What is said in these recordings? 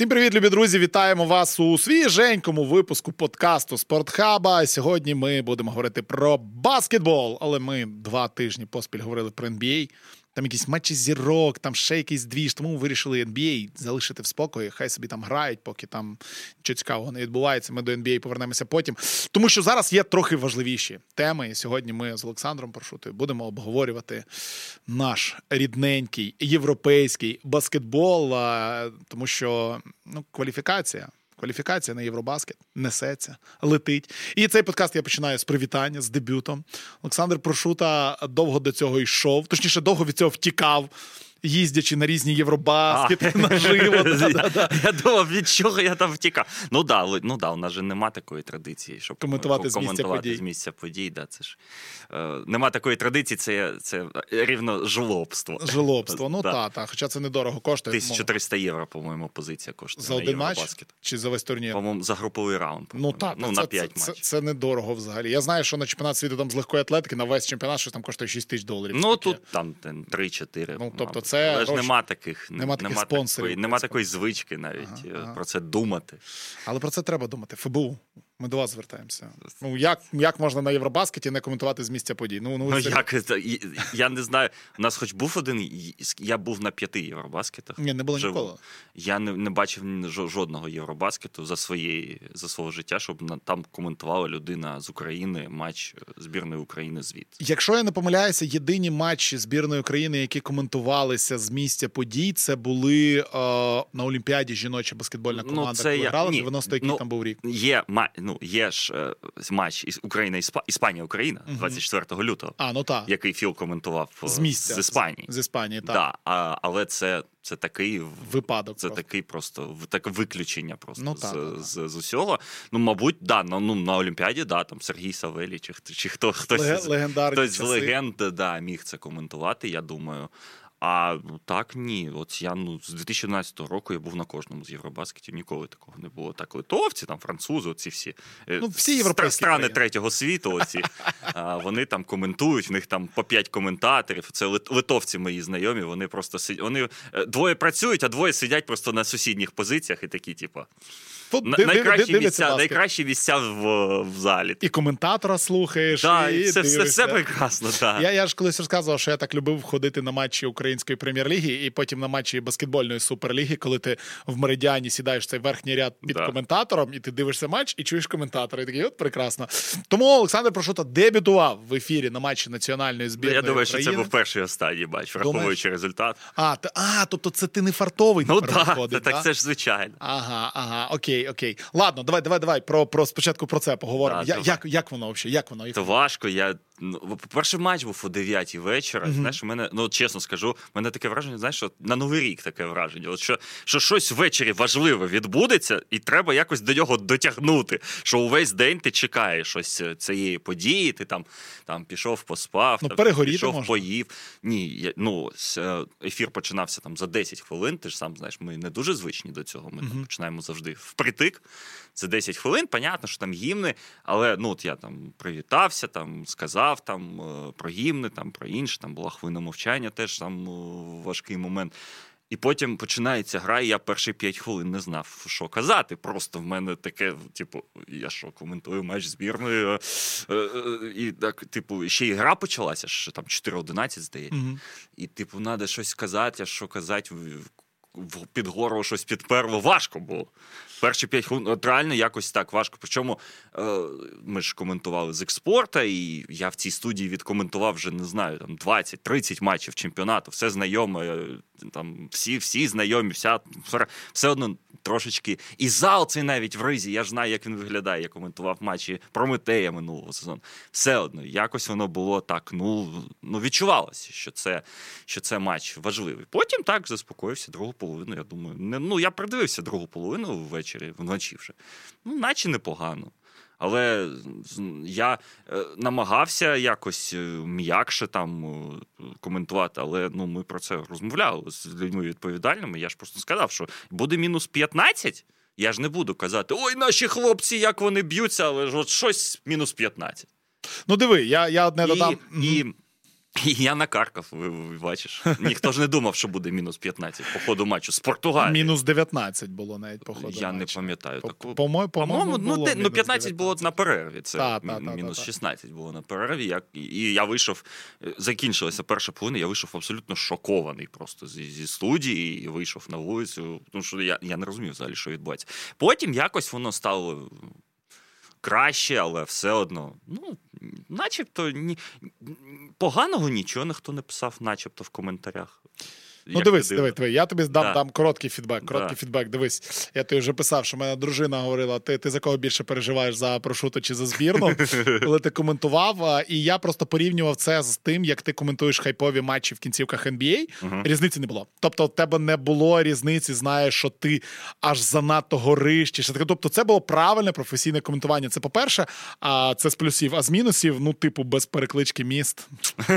Всім привіт, любі друзі! Вітаємо вас у свіженькому випуску подкасту Спортхаба. Сьогодні ми будемо говорити про баскетбол, але ми два тижні поспіль говорили про NBA там якісь матчі зірок, там ще якийсь двіж. Тому вирішили NBA залишити в спокої. Хай собі там грають, поки там нічого цікавого не відбувається. Ми до NBA повернемося потім. Тому що зараз є трохи важливіші теми. І сьогодні ми з Олександром Паршутою будемо обговорювати наш рідненький європейський баскетбол, тому що ну, кваліфікація. Кваліфікація на Євробаскет несеться, летить. І цей подкаст я починаю з привітання, з дебютом. Олександр Прошута довго до цього йшов, точніше, довго від цього втікав їздячи на різні євробаскети наживо. Я думав, від чого я там втікав. Ну да, ну да, у нас же нема такої традиції, щоб коментувати з місця подій. з місця подій. Да, це ж е, Нема такої традиції, це це рівно жлобство. Жлобство, ну та, та, хоча це недорого коштує. 1300 євро, по-моєму, позиція коштує. За один матч? Чи за весь турнір? По-моєму, за груповий раунд. Ну так, ну, на 5 матчів. Це, недорого взагалі. Я знаю, що на чемпіонат світу там з легкої атлетики на весь чемпіонат що там коштує 6 тисяч доларів. Ну тут там 3-4. Ну, тобто це Але ж нема таких нема таких нема спонсорів. Такої, нема такої звички навіть ага, ага. про це думати. Але про це треба думати. ФБУ. Ми до вас звертаємося. Ну як як можна на Євробаскеті не коментувати з місця подій? Ну ну, ну як я не знаю. У нас хоч був один. Я був на п'яти євробаскетах. Ні, не було Живу. ніколи. Я не не бачив жодного євробаскету за своєї за свого життя, щоб там коментувала людина з України матч збірної України. Звід. Якщо я не помиляюся, єдині матчі збірної України, які коментувалися з місця подій, це були е, на Олімпіаді жіноча баскетбольна ну, команда. Ну, це коли я... грала 90 який ну, там був рік. Є ну є ж е, матч із Україна Іспанія Україна 24 лютого. А ну так. який Філ коментував з місця з Іспанії. З Іспанії, так. Да, а, але це. Це такий випадок. Це просто. такий просто таке виключення просто ну, з, так, з, з, з усього. Ну, мабуть, да, ну, ну на Олімпіаді, да, там Сергій Савелій, чи чи хто хтось, Лег, хтось з легенд да, міг це коментувати, я думаю. А так ні. От я ну з 2011 року я був на кожному з Євробаскетів. Ніколи такого не було. Так литовці, там французи, оці всі е, ну, всі європейські страни третього світу. Оці вони там коментують. В них там по п'ять коментаторів. Це литовці мої знайомі. Вони просто сидять. Вони е, двоє працюють, а двоє сидять просто на сусідніх позиціях і такі, типу. Тут найкращі місця найкращі місця в в залі. І коментатора слухаєш. Да, і Це все все прекрасно. Да. Я я ж колись розказував, що я так любив ходити на матчі української прем'єр-ліги і потім на матчі баскетбольної суперліги, коли ти в меридіані сідаєш цей верхній ряд під да. коментатором, і ти дивишся матч і чуєш коментатора. І такий, от прекрасно. Тому Олександр Прошута дебютував в ефірі на матчі національної збірної. Я думаю, України. що це був перший останній матч, враховуючи результат. А, та, а, тобто це ти не фартовий. Ну так, да, так це ж звичайно. Ага, ага, окей, окей. Ладно. Давай, давай, давай. Про про спочатку про це поговоримо. Да, я, як як воно взагалі? Як воно? Це важко. Я ну, перший матч був о 9 вечора. Mm-hmm. Знаєш, у мене ну чесно скажу, в мене таке враження. Знаєш, що на новий рік таке враження. От що що щось ввечері важливе відбудеться, і треба якось до нього дотягнути. Що увесь день ти чекаєш щось е, цієї події. Ти там там пішов, поспав, ну, там, пішов, можна. поїв. Ні, я, ну е, ефір починався там за 10 хвилин. Ти ж сам знаєш, ми не дуже звичні до цього. Ми mm-hmm. починаємо завжди впритик. Це 10 хвилин, понятно, що там гімни, але ну от я там привітався, там сказав там е, про гімни, там про інше, там була хвилина мовчання, теж там е, важкий момент. І потім починається гра, і я перші 5 хвилин не знав, що казати. Просто в мене таке, типу, я що коментую матч збірної. Е, і так, типу, ще і гра почалася, що там 4-11, здається. Mm-hmm. І, типу, треба щось сказати, а що казати під гору щось підперло, важко було. Перші п'ять хвилин реально якось так важко. Причому е, ми ж коментували з експорта, і я в цій студії відкоментував вже не знаю там 20-30 матчів чемпіонату, все знайоме, там всі всі знайомі, вся все одно трошечки. І зал цей навіть в ризі. Я ж знаю, як він виглядає. Я коментував матчі Прометея минулого сезону. Все одно, якось воно було так. Ну ну відчувалося, що це що це матч важливий. Потім так заспокоївся другу половину. Я думаю, не ну я придивився другу половину ввечері, вночі вже. Ну, наче непогано. Але я е, намагався якось е, м'якше там е, коментувати, але ну ми про це розмовляли з людьми відповідальними. Я ж просто сказав, що буде мінус 15, я ж не буду казати, ой, наші хлопці, як вони б'ються, але ж от щось мінус 15. Ну, диви, я я одне додам. І І я накаркав, ви, ви бачиш. Ніхто ж не думав, що буде мінус 15 по ходу матчу з Португалією. Мінус 19 було навіть по ходу Я не матчу. пам'ятаю По- таку. По-моєму, По-моєму, ну, було ну мінус 15 було на перерві. Це Та, та, та, мінус та, та. 16 було на перерві. Я, і я вийшов, е, закінчилася перша половина, я вийшов абсолютно шокований просто зі, зі студії і вийшов на вулицю. Тому що я, я не розумів взагалі, що відбувається. Потім якось воно стало. Краще, але все одно, ну, начебто, ні, поганого нічого ніхто не писав, начебто в коментарях. Ну, дивись, дивись, дивись, я тобі дам, Да. дам короткий фідбек. Короткий Да. фідбек. Дивись, я тобі вже писав, що мене дружина говорила: ти, ти за кого більше переживаєш за прошуту чи за збірну, коли ти коментував. І я просто порівнював це з тим, як ти коментуєш хайпові матчі в кінцівках NBA. Мгм. Різниці не було. Тобто, в тебе не було різниці, знаєш, що ти аж занадто гориш. Чи таке. Тобто, це було правильне професійне коментування. Це по-перше, а це з плюсів. А з мінусів, ну, типу, без переклички міст.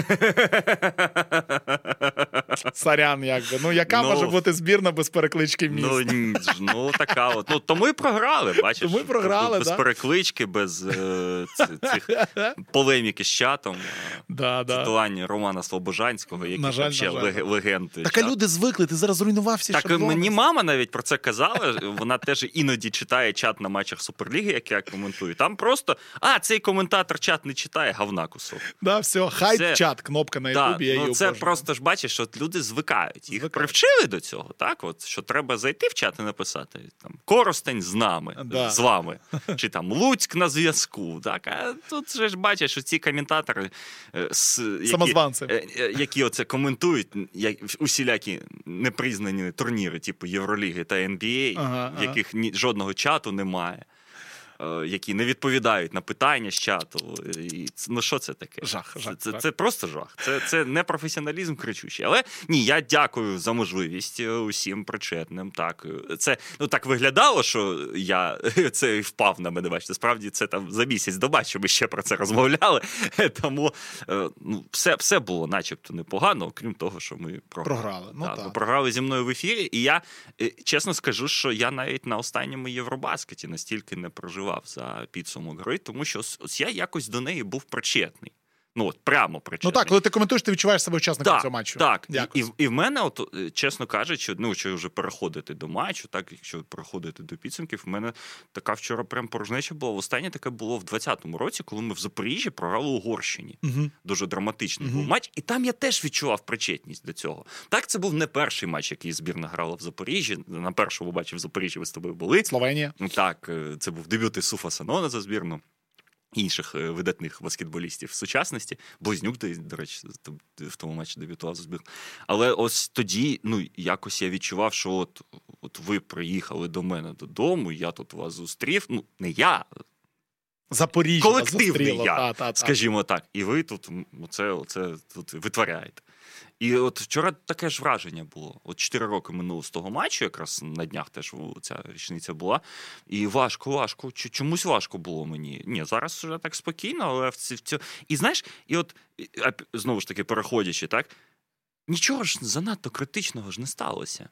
Сорян, якби. Ну, яка Ну, може бути збірна без переклички міст? Ну, ну така от. Ну, тому і програли, бачиш. Тому і програли, без да. переклички, без е, цих полеміки з чатом, е, да, да. цитування Романа Слобожанського, який На жаль, ще на жаль. легенд. Так, а люди звикли, ти зараз зруйнував всі Так шаблони. мені мама навіть про це казала. Вона теж іноді читає чат на матчах Суперліги, як я коментую. Там просто а цей коментатор чат не читає, говна кусок. Да, все, хайп чат, кнопка на Ютубі, ну, це просто ж бачиш, що люди звикають. Їх Звикають. привчили до цього, так? От що треба зайти в чат і написати там Коростень з нами, Да. з вами, чи там Луцьк на зв'язку. Так, а тут же ж бачиш, що ці коментатори е, які, Самозванці. е, е, які оце коментують, як усілякі непризнані турніри, типу Євроліги та НБА, Ага, в ага. яких ні, жодного чату немає. Е, Які не відповідають на питання з чату. І, ну що це таке? Жах, жах, Це, це, це просто жах. Це, це не професіоналізм кричущий. Але ні, я дякую за можливість е, усім причетним. Так, Е, це ну так виглядало, що я це впав на мене. Бачите, справді це там за місяць до матчу ми ще про це розмовляли. Тому ну, все, все було, начебто, непогано, окрім того, що ми програли. Програли, ну Так, так. ви програли зі мною в ефірі, і я чесно скажу, що я навіть на останньому Євробаскеті настільки не проживав за підсумок гри, тому що ось я якось до неї був причетний. Ну от прямо Ну так, коли ти коментуєш, ти відчуваєш себе учасником Так, цього матчу. Так, і, і, і в мене, от, е, чесно кажучи, ну, якщо вже переходити до матчу, так, якщо переходити до підсумків, в мене така вчора прям порожнеча була. Останнє таке було в 20-му році, коли ми в Запоріжжі програли Угорщині. Угу. Дуже драматичний Мгм. був матч, і там я теж відчував причетність до цього. Так, це був не перший матч, який збірна грала в Запоріжжі. На першому матчі в Запоріжжі ви з тобою були. Словенія. Ну, Так, е, це був дебют Ісуфа Санона за збірну. Інших е, видатних баскетболістів в сучасності. Близнюк, до, речі, в тому матчі дебютував за збірну. Але ось тоді, ну, якось я відчував, що от, от ви приїхали до мене додому, я тут вас зустрів. Ну, не я, Запоріжжя. Колективний зустріло. я, Та, та, та. скажімо так. І ви тут оце, оце тут витворяєте. І от вчора таке ж враження було. От 4 роки минуло з того матчу, якраз на днях теж ця річниця була. І важко, важко. Чомусь важко було мені. Ні, зараз вже так спокійно, але в ці, ці... І знаєш, і от знову ж таки, переходячи, так. Нічого ж занадто критичного ж не сталося.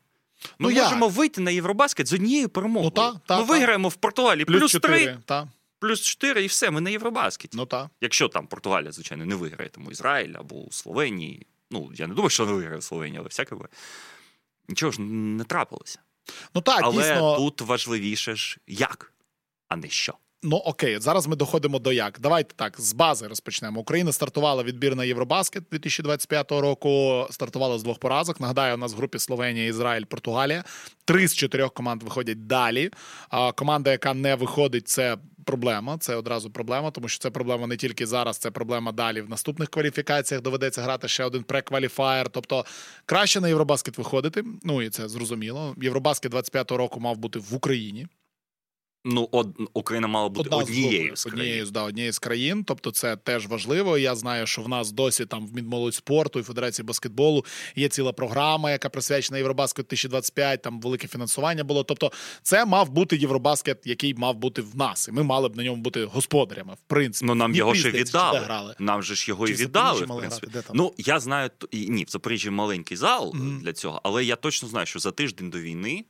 Ми Ну, як? можемо вийти на Євробаскет з однією перемогою. Ну, та, та, ми та. виграємо в Португалії плюс, Плюс 3, 4. Та. плюс 4 і все, ми на Євробаскеті. Ну так. Якщо там Португалія, звичайно, не виграє, тому Ізраїль або у Словенії. Ну, я не думаю, що не виграє Словенія, але всяке буває. Нічого ж не трапилося. Ну так, але дійсно. тут важливіше ж як, а не що. Ну окей, зараз ми доходимо до як. Давайте так, з бази розпочнемо. Україна стартувала відбір на Євробаскет 2025 року. Стартувала з двох поразок. Нагадаю, у нас в групі Словенія, Ізраїль, Португалія. Три з чотирьох команд виходять далі. А команда, яка не виходить, це проблема. Це одразу проблема, тому що це проблема не тільки зараз, це проблема далі. В наступних кваліфікаціях доведеться грати ще один прекваліфаєр. Тобто краще на Євробаскет виходити. Ну і це зрозуміло. Євробаскет 25-го року мав бути в Україні. Ну, од... Україна мала бути Одна однією з однією, з- да, однією з країн. Тобто, це теж важливо. Я знаю, що в нас досі там в Мінмолодь спорту і Федерації баскетболу є ціла програма, яка присвячена Євробаскет 2025, Там велике фінансування було. Тобто, це мав бути Євробаскет, який мав бути в нас, і ми мали б на ньому бути господарями. В принципі, Ну, нам Ні, його ще віддали. грали. Нам же ж його Чи і віддали, в принципі. грати? Де? Ну, я знаю, і, ні, в Запоріжжі маленький зал Мгм. для цього, але я точно знаю, що за тиждень до війни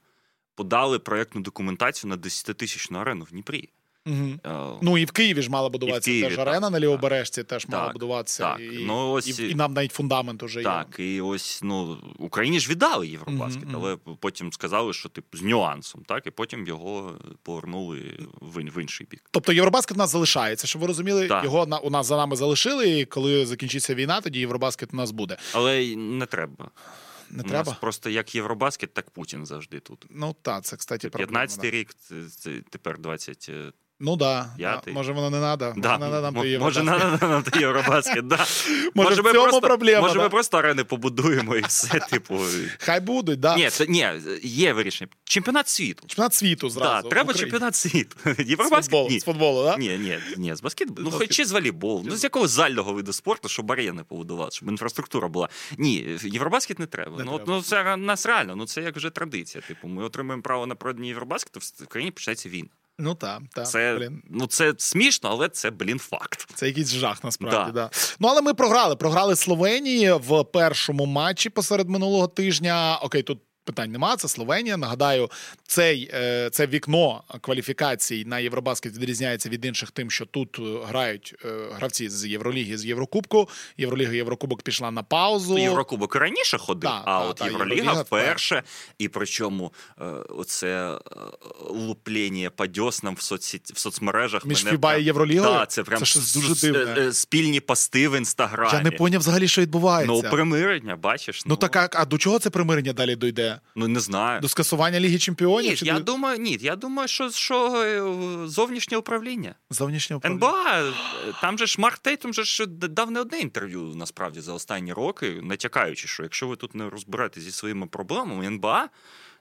подали проєктну документацію на 10-тисячну арену в Дніпрі. Угу. Ну і в Києві ж мала будуватися Києві, теж так, арена на. Лівобережці теж мала будуватися. так. І, Ну, ось і, і нам навіть фундамент уже Так, і ось ну Україні ж віддали Євробаскет, Мгм, але потім сказали, що типу з нюансом, так, і потім його повернули в, в інший бік. Тобто Євробаскет у нас залишається, щоб ви розуміли, Так. його на, у нас за нами залишили, і коли закінчиться війна, тоді Євробаскет у нас буде. Але не треба. Не У треба? нас просто як Євробаскет, так Путін завжди тут. Ну так, це, кстати, проблема, 15-й рік, це, це тепер 20. Ну да. да. Може, воно не треба. Да. Може, не нам той може, надо нам той Євробаскет, да. Може, в ми цьому просто, проблема, Може, да? ми просто арени побудуємо і все, типу. Хай будуть, да. Ні, це ні, є вирішення. Чемпіонат світу. Чемпіонат світу зразу. Да, в треба Україні. чемпіонат світу. З Євробаскет футболу, ні. з футболу, да? Ні, ні, ні, з баскетболу. Ну, хоч чи з волейболу. Ну, з якогось зального виду спорту, щоб арени побудувати, щоб інфраструктура була. Ні, Євробаскет не треба. Не ну, от, треба. ну, це нас реально, ну це як вже традиція. Типу, ми отримуємо право на проведення Євробаскету, в країні починається війна. Ну та, та Це, Блін. ну, це смішно, але це, блін, факт. Це якийсь жах, насправді. Да. Да. Ну, але ми програли. Програли Словенії в першому матчі посеред минулого тижня. Окей, тут. Питань нема, це Словенія. Нагадаю, цей, е, це вікно кваліфікацій на Євробаскет відрізняється від інших тим, що тут е, грають е, гравці з Євроліги, з Єврокубку. Євроліга Єврокубок пішла на паузу. Ну, Єврокубок раніше ходив, Да, а да, от та, Євроліга Євроліга вперше. І причому оце луплення по дьоснам в, соці... в соцмережах. Між мене Фіба і Євролігою? Да, це прям Це щось дуже дивне. Спільні пости в інстаграмі. Я не поняв взагалі, що відбувається. Ну, примирення, бачиш. Ну так а, а до чого це примирення далі дойде? Ну, не знаю. До скасування Ліги Чемпіонів? Ні, чи я до думаю, ні, я думаю, що, що е, зовнішнє управління. Зовнішнє управління? НБА, там же ж Марк Тейтум же ж дав не одне інтерв'ю насправді за останні роки, натякаючи, що якщо ви тут не розберетесь зі своїми проблемами, НБА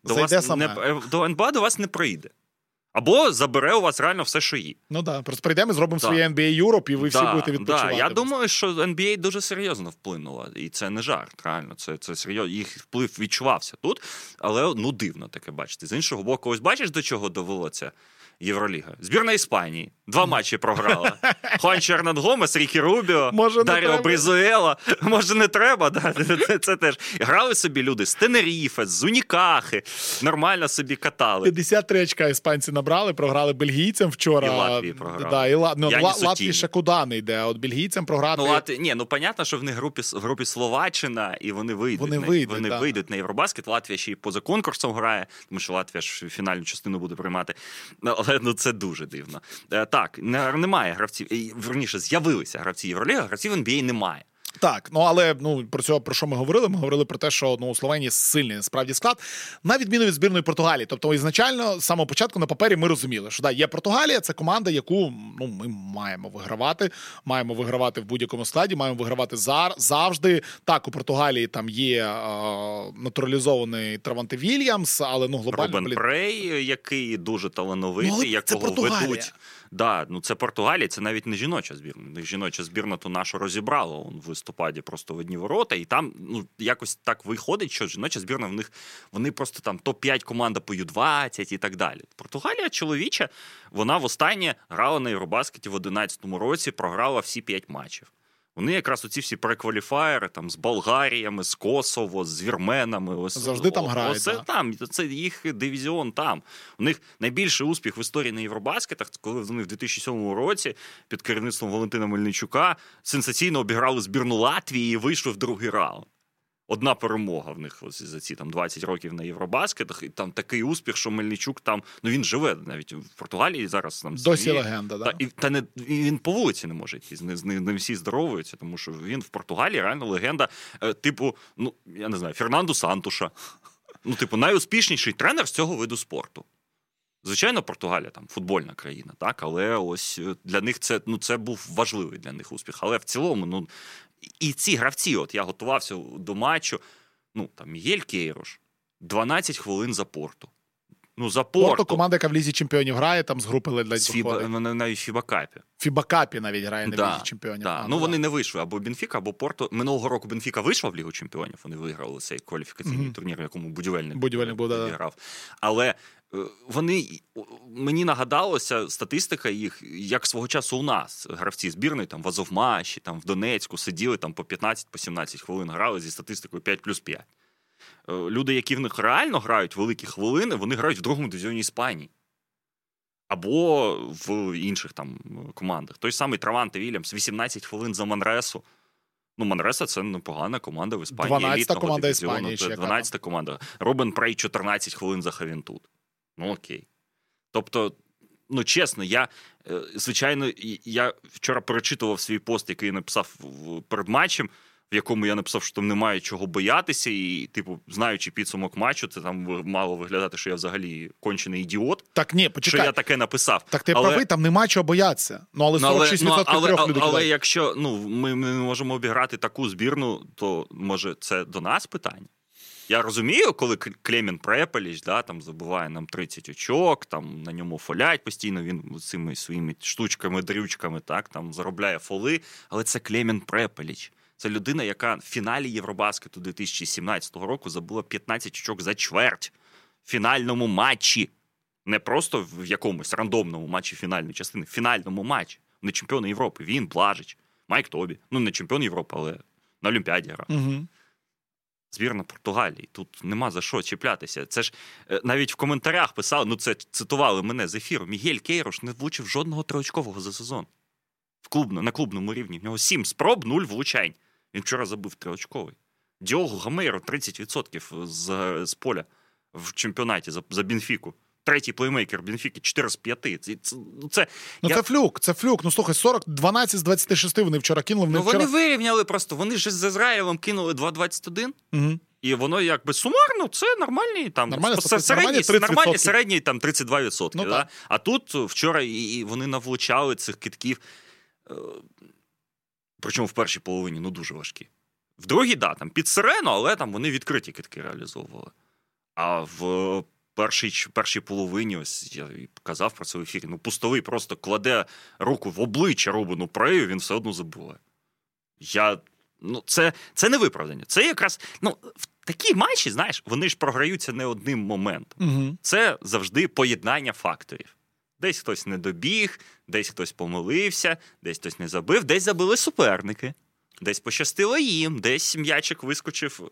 до Зайде вас саме. не е, до НБА до вас не прийде. Або забере у вас реально все, що є. Ну да, просто прийдемо, зробимо Да. своє NBA Europe, і ви всі будете відпочивати. Да. Я думаю, що NBA дуже серйозно вплинула, і це не жарт. Реально, це, це серйозно. Їх вплив відчувався тут, але ну дивно таке бачити. З іншого боку, ось бачиш, до чого довело це Євроліга. Збірна Іспанії. Два матчі програла. Хуан Чернан Гомес, Рікі Рубіо, Може, Даріо треба? Бризуела. Може, не треба. Да? Це, це теж. Грали собі люди з Тенеріфе, з Унікахи. Нормально собі катали. 53 очка іспанці набрали, програли бельгійцям вчора. І Латвії програли. Да, і Ла... ну, Ла... Латвії ще куди не йде, а от бельгійцям програти. Ну, Лат... Ні, ну понятно, що в них групі в групі Словаччина, і вони вийдуть. Вони вийдуть, вони да. вийдуть на Євробаскет. Латвія ще й поза конкурсом грає, тому що Латвія ж фінальну частину буде приймати. Але ну це дуже дивно. Е, Так, немає гравців. Верніше, з'явилися гравці Євроліги, гравців NBA немає. Так, ну але ну про цього про що ми говорили? Ми говорили про те, що ну у Словенії сильний насправді склад, на відміну від збірної Португалії. Тобто, ізначально з самого початку на папері ми розуміли, що да, є Португалія, це команда, яку ну ми маємо вигравати. Маємо вигравати в будь-якому складі, маємо вигравати зар завжди. Так, у Португалії там є е, натуралізований Траванте Вільямс, але ну глобально Рубен блін, Прей, який дуже талановитий, Ну, якого ведуть. Да, ну це Португалія, це навіть не жіноча збірна. Жіноча збірна то нашу розібрала он в листопаді просто в одні ворота, і там ну якось так виходить, що жіноча збірна в них вони просто там топ-5 команда по Ю-20 і так далі. Португалія чоловіча, вона востаннє грала на Євробаскеті в 11-му році, програла всі 5 матчів. Вони якраз оці всі прекваліфаєри там з Болгаріями, з Косово, з вірменами. Ось Завжди там о- грають, Оце да. там. Це їх дивізіон там. У них найбільший успіх в історії на Євробаскетах, коли вони в 2007 році під керівництвом Валентина Мельничука сенсаційно обіграли збірну Латвії і вийшли в другий раунд. Одна перемога в них ось за ці там 20 років на Євробаскетах, і там такий успіх, що Мельничук там ну він живе навіть в Португалії зараз там досі свій- легенда. Да? та, і, та не і він по вулиці не може йти. Не, не, не всі здоровуються, тому що він в Португалії реально легенда. Е, типу, ну я не знаю, Фернандо Сантуша. Ну, типу, найуспішніший тренер з цього виду спорту. Звичайно, Португалія там футбольна країна, так, але ось е, для них це ну це був важливий для них успіх. Але в цілому, ну і ці гравці, от я готувався до матчу. Ну там Мігель Кейрош, 12 хвилин за Порту. Ну, за Порто Порту. команда, яка в лізі чемпіонів грає, там з групи ледь Фіба, на- навіть FIBA Cup і. FIBA Cup і навіть грає на Да, лізі чемпіонів. Да. А, Ну вони не вийшли або Бенфіка, або Порто. Минулого року Бенфіка вийшла в Лігу Чемпіонів. Вони виграли цей кваліфікаційний Мгм. турнір, в якому будівельник, Будівельник був, грав. Але вони мені нагадалося статистика їх, як свого часу у нас гравці збірної там в Азовмаші, там в Донецьку сиділи там по 15-17 хвилин грали зі статистикою 5 плюс 5. Е, Люди, які в них реально грають великі хвилини, вони грають в другому дивізіоні Іспанії. Або в інших там командах. Той самий Траванте Вільямс, 18 хвилин за Манресу. Ну, Манреса це непогана команда в Іспанії. 12-та команда. Іспанії. Це 12-та команда. Рубен Прей 14 хвилин за Ховентут. Ну окей. Тобто, ну чесно, я е, звичайно, я вчора перечитував свій пост, який я написав перед матчем, в якому я написав, що там немає чого боятися, і, типу, знаючи підсумок матчу, це там мало виглядати, що я взагалі кончений ідіот. Так ні, Що я таке написав. Так ти Але- правий, там нема чого боятися. Ну, але 46% Ну, але, ну, але, трьох але, але якщо ну, ми, ми не можемо обіграти таку збірну, то може це до нас питання? Я розумію, коли Клемін Препеліч да, там забуває нам 30 очок, там на ньому фолять постійно, він цими своїми штучками, дрючками так, там заробляє фоли, але це Клемен Препеліч. Це людина, яка в фіналі Євробаскету 2017 року забила 15 очок за чверть в фінальному матчі. Не просто в якомусь рандомному матчі фінальної частини, в фінальному матчі. Вони чемпіони Європи. Він, Блажич, Майк Тобі. Ну, не чемпіон Європи, але на Олімпіаді грав. Угу. Збірна Португалії. Тут нема за що чіплятися. Це ж е, навіть в коментарях писали, ну це цитували мене з ефіру. Мігель Кейрош не влучив жодного триочкового за сезон. В клубно, на клубному рівні. В нього сім спроб, нуль влучань. Він вчора забив триочковий. Діогу Гамейро 30% з, з поля в чемпіонаті за, за Бенфіку. Третій плеймейкер Бенфіки 4 з 5. Це, це, ну, це, Ну Я- це флюк, це флюк. Ну слухай, 40, 12 з 26 вони вчора кинули. Вони ну, вчора... вони вирівняли просто. Вони ж з Ізраїлем кинули 2,21. Угу. І воно якби сумарно, це нормальний там Нормальна середній, нормальні 30%. середній там 32%. Ну, да? так. А тут вчора і, і вони навлучали цих китків. Е, причому в першій половині ну дуже важкі. В другій, да, там під сирену, але там вони відкриті китки реалізовували. А в першій, першій половині, ось я казав про це в ефірі, ну пустовий просто кладе руку в обличчя Робину Прею, він все одно забуває. Я, ну, це, це не виправдання. Це якраз ну, в такі матчі, знаєш, вони ж програються не одним моментом. Угу. Це завжди поєднання факторів. Десь хтось не добіг, десь хтось помилився, десь хтось не забив, десь забили суперники. Десь пощастило їм, десь м'ячик вискочив.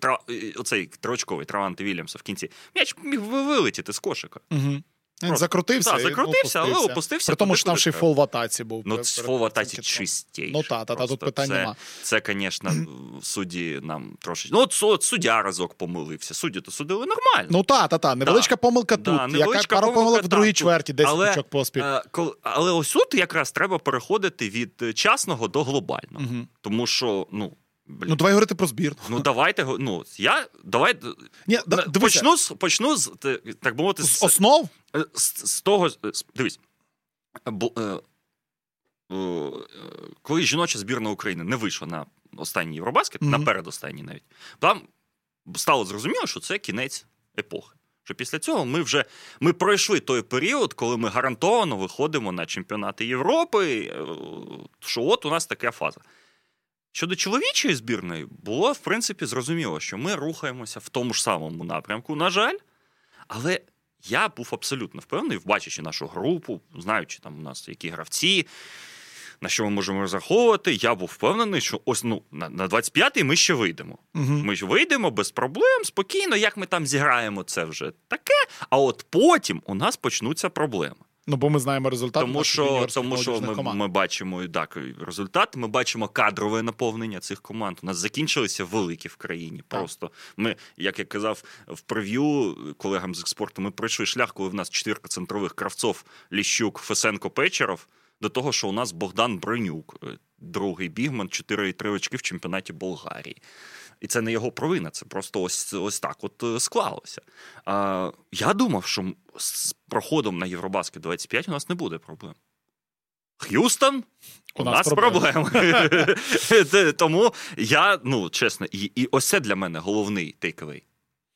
Тра... е, Оцей троочковий Траванти Вільямса в кінці. М'яч міг вилетіти з кошика. Угу. Він закрутився. Так, закрутився, але опустився. При тому, що там ще й фол в атаці був. Ну, фол в атаці чистіше. Ну та, та, та, тут питань це, нема. Це, звісно, судді нам трошечки. Ну, от, от суддя разок помилився. Судді то судили нормально. Ну та, та, та. Невеличка помилка тут. яка помилка помилок в другій чверті, 10 очок поспіль. Е, але ось тут якраз треба переходити від е, частного до глобального. Угу. Тому що, ну. Блін, Ну давай говорити про збірну. Ну давайте ну я давай Ні, да, почну з почну з так би мовити з з, основ. е, з, з того з- дивись. Бо, е, е, коли жіноча збірна України не вийшла на останній Євробаскет, Мгм. на передостанній навіть, там стало зрозуміло, що це кінець епохи. Що після цього ми вже ми пройшли той період, коли ми гарантовано виходимо на чемпіонати Європи. е, Що от у нас така фаза. Щодо чоловічої збірної, було в принципі зрозуміло, що ми рухаємося в тому ж самому напрямку, на жаль. Але я був абсолютно впевнений, бачачи нашу групу, знаючи там у нас які гравці, на що ми можемо розраховувати, я був впевнений, що ось ну на, на 25-й ми ще вийдемо. Угу. Ми ж вийдемо без проблем, спокійно, як ми там зіграємо, це вже таке. А от потім у нас почнуться проблеми. Ну, бо ми знаємо результат. Тому що, тому що ми, команд. ми бачимо так, результат, ми бачимо кадрове наповнення цих команд. У нас закінчилися великі в країні. Просто ми, як я казав в прев'ю колегам з експорту, ми пройшли шлях, коли в нас чотирка центрових кравцов Ліщук, Фесенко, Печеров, до того, що у нас Богдан Бронюк, е, другий бігман, 4,3 очки в чемпіонаті Болгарії. І це не його провина, це просто ось ось так от е, склалося. А, я думав, що з проходом на Євробаскет 25 у нас не буде проблем. Х'юстон, у, нас, проблеми. Те- Тому я, ну чесно, і, і ось це для мене головний тейковий.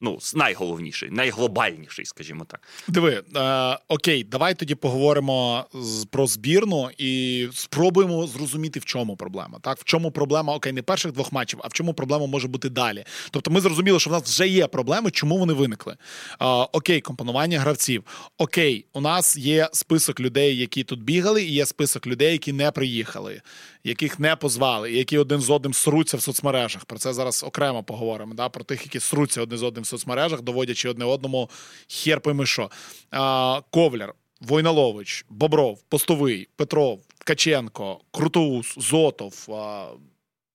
Ну, найголовніший, найглобальніший, скажімо так. Диви, е, окей, давай тоді поговоримо з, про збірну і спробуємо зрозуміти, в чому проблема. Так, в чому проблема, окей, не перших двох матчів, а в чому проблема може бути далі. Тобто, ми зрозуміли, що в нас вже є проблеми, чому вони виникли. Е, окей, компонування гравців. Окей, у нас є список людей, які тут бігали, і є список людей, які не приїхали, яких не позвали, які один з одним сруться в соцмережах. Про це зараз окремо поговоримо. Да? Про тих, які сруться один з одним соцмережах, доводячи одне одному хер пойми що. А, Ковляр. Войналович, Бобров, Постовий, Петров, Ткаченко, Крутоус, Зотов. А,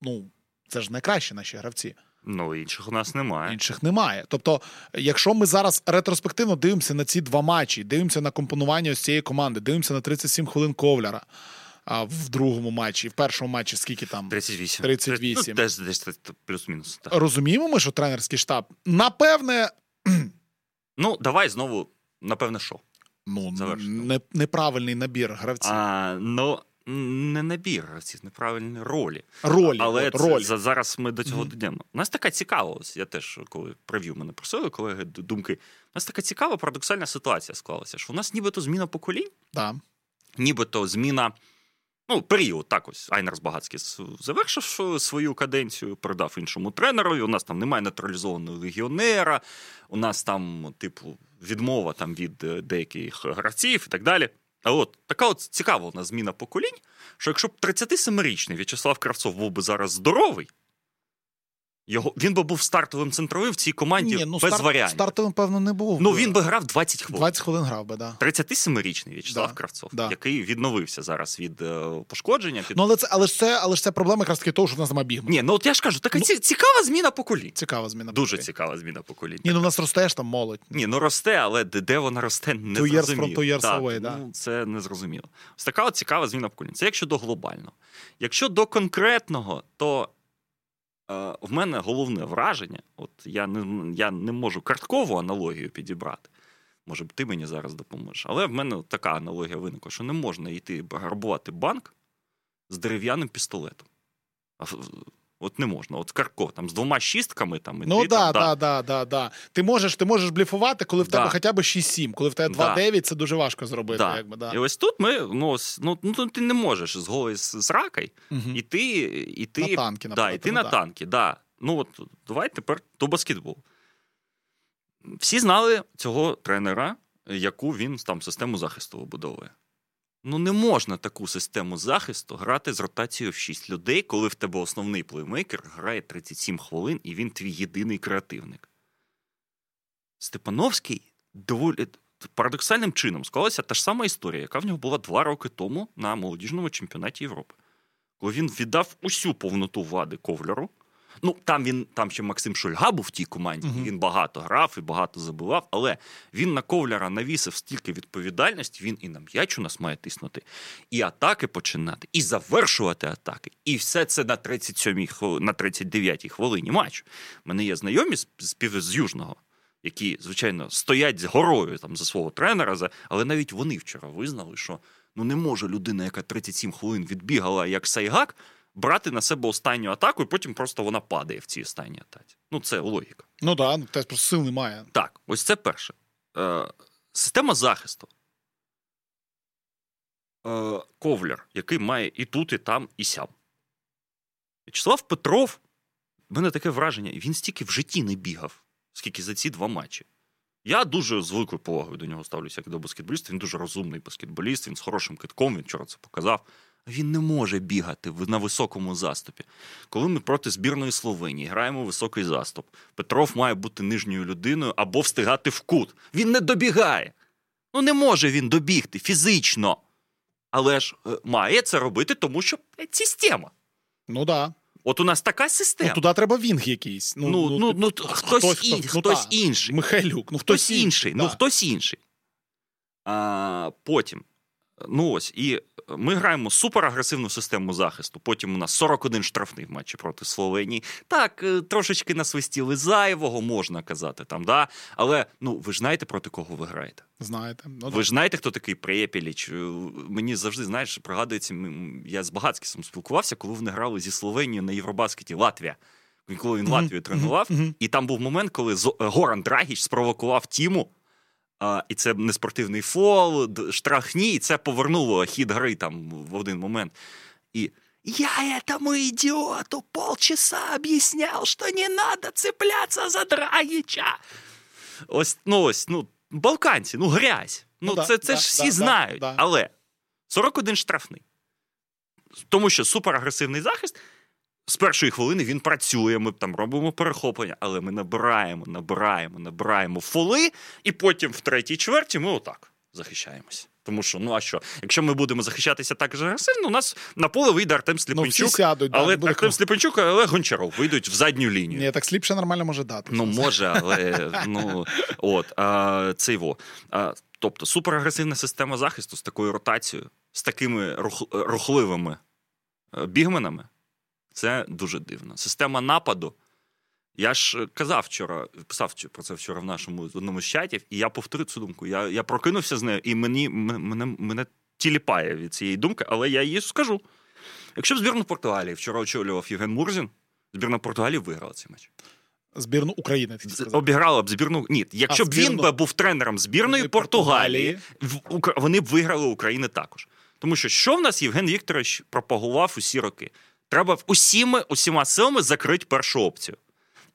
ну, це ж найкращі наші гравці. Ну, інших у нас немає. Інших немає. Тобто, якщо ми зараз ретроспективно дивимося на ці два матчі, дивимося на компонування ось цієї команди, дивимося на 37 хвилин ковляра а в другому матчі, в першому матчі, скільки там 38. 38. Ну, десь, десь плюс-мінус. Так. розуміємо, ми, що тренерський штаб, напевне, Ну, давай знову, напевне, що? ну, Завершено. не, неправильний набір гравців. А, ну, не набір гравців, неправильні ролі. Ролі, Але от, це, роль. за- зараз ми до цього дійдемо. У нас така цікава, ось я теж, коли прев'ю мене просили, колеги, думки. У нас така цікава парадоксальна ситуація склалася, що у нас нібито зміна поколінь, Да. нібито зміна. Ну, період так ось Айнерс Багацький завершив е, свою каденцію, передав іншому тренерові. У нас там немає нейтралізованого легіонера, у нас там, типу, відмова там від е, деяких гравців і так далі. А от така от цікава у нас зміна поколінь, що якщо б 37-річний В'ячеслав Кравцов був би зараз здоровий, його, він би був стартовим центровим в цій команді Ні, ну, без старт, варіантів. стартовим, певно, не був. Ну, він би грав 20 хвилин. 20 хвилин грав би, да. 37-річний В'ячеслав Да, Кравцов, да. який відновився зараз від е, пошкодження. Під... Ну, але це, але ж це, але ж це проблема якраз таки того, що в нас немає бігма. Ні, ну от я ж кажу, така Ну, цікава зміна поколінь. Цікава зміна. Дуже цікава зміна поколінь. Ні, ну в нас росте ж там молодь. Ні, ну росте, але де, де вона росте, не Two years from two years Так, away, да. ну, це не зрозуміло. Ось така от цікава зміна поколінь. Це якщо до глобального. Якщо до конкретного, то в мене головне враження, от я не, я не можу карткову аналогію підібрати. Може ти мені зараз допоможеш. Але в мене така аналогія виникла, що не можна йти грабувати банк з дерев'яним пістолетом. От не можна. От Карков там з двома шістками там і Ну ти, да, там, да, да, да, да. Ти можеш, ти можеш бліфувати, коли в Да. тебе хоча б 6-7, коли в тебе 2-9, це дуже важко зробити. Да. Якби, да. І ось тут ми, ну, ну, ну ти не можеш з голої с- сракой Мгм. іти, іти, На танки, да, іти ну на да. танки. Да. Ну от давай тепер до баскетболу. Всі знали цього тренера, яку він там систему захисту вибудовує. Ну, не можна таку систему захисту грати з ротацією в 6 людей, коли в тебе основний плеймейкер грає 37 хвилин, і він твій єдиний креативник. Степановський доволі парадоксальним чином склалася та ж сама історія, яка в нього була два роки тому на молодіжному чемпіонаті Європи. Коли він віддав усю повноту влади ковляру. Ну, там він там ще Максим Шульга був в тій команді, і він багато грав і багато забивав, але він на ковляра навісив стільки відповідальності, він і на м'яч у нас має тиснути, і атаки починати, і завершувати атаки. І все це на 37-й хвили- на 39-й хвилині матчу. У мене є знайомі з, з, пів- з Южного, які, звичайно, стоять з горою там за свого тренера, за... але навіть вони вчора визнали, що ну не може людина, яка 37 хвилин відбігала як Сайгак, брати на себе останню атаку, і потім просто вона падає в цій останній атаці. Ну, це логіка. Ну так, да, теж просто сил немає. Так, ось це перше. Е, система захисту. Е, ковляр, який має і тут, і там, і сям. В'ячеслав Петров, в мене таке враження, він стільки в житті не бігав, скільки за ці два матчі. Я дуже з великою повагою до нього ставлюся як до баскетболіста. Він дуже розумний баскетболіст, він з хорошим китком, він вчора це показав. Він не може бігати на високому заступі. Коли ми проти збірної Словенії граємо високий заступ, Петров має бути нижньою людиною або встигати в кут. Він не добігає. Ну не може він добігти фізично. Але ж е, має це робити, тому що система. Ну да. От у нас така система. Ну, туди треба вінг якийсь. Ну, Ну, ну, ну, т- хтось ін- ну, хтось та, інший. Михайлюк, ну хтось інший. Ну, да. хтось інший. А, потім. Ну ось, і ми граємо суперагресивну систему захисту. Потім у нас 41 штрафний в матчі проти Словенії. Так, е, трошечки насвистіли зайвого, можна казати там, да. Але ну ви ж знаєте, проти кого ви граєте? Знаєте. Ну, Ви ж знаєте, хто такий Препіліч? Е, Мені завжди, знаєш, пригадується, я з Багацькісом спілкувався, коли вони грали зі Словенією на Євробаскеті Латвія. Коли він Мгм, Латвію тренував, мгм. і там був момент, коли е, Горан Драгіч спровокував Тіму. А, і це неспортивний фол, д- штрафні, і це повернуло хід гри там в один момент. І я этому идиоту полчаса объяснял, что не надо цепляться за Драгіча. Ось, ну ось, ну, балканці, ну грязь. Ну, Ну да, це, це да, ж всі да, да, знають. да. Але 41 штрафний. Тому що суперагресивний захист. З першої хвилини він працює, ми там робимо перехоплення, але ми набираємо, набираємо, набираємо фоли, і потім в третій чверті ми отак. захищаємось. Тому що, ну а що? Якщо ми будемо захищатися так же агресивно, у нас на поле вийде Артем Ну, Сліпенчук, сядуть, але буде Артем Сліпенчук, але Гончаров вийдуть в задню лінію. Ні, так сліпше нормально може дати. Ну, може, але ну от а, це його. А, тобто суперагресивна система захисту з такою ротацією, з такими рух, рухливими е, бігменами. Це дуже дивно. Система нападу. Я ж казав вчора, писав про це вчора в нашому одному з чатів, і я повторю цю думку. Я я прокинувся з нею, і мені мене, мене тіліпає від цієї думки, але я її скажу. Якщо б збірну Португалії вчора очолював Євген Мурзін, збірна Португалії виграла цей матч. Збірну України ти сказав. обіграла б збірну. Ні, якщо А, б він би був тренером збірної Португалії, Укра- вони б виграли України також. Тому що що в нас Євген Вікторович пропагував усі роки? Треба усіми усіма силами закрити першу опцію.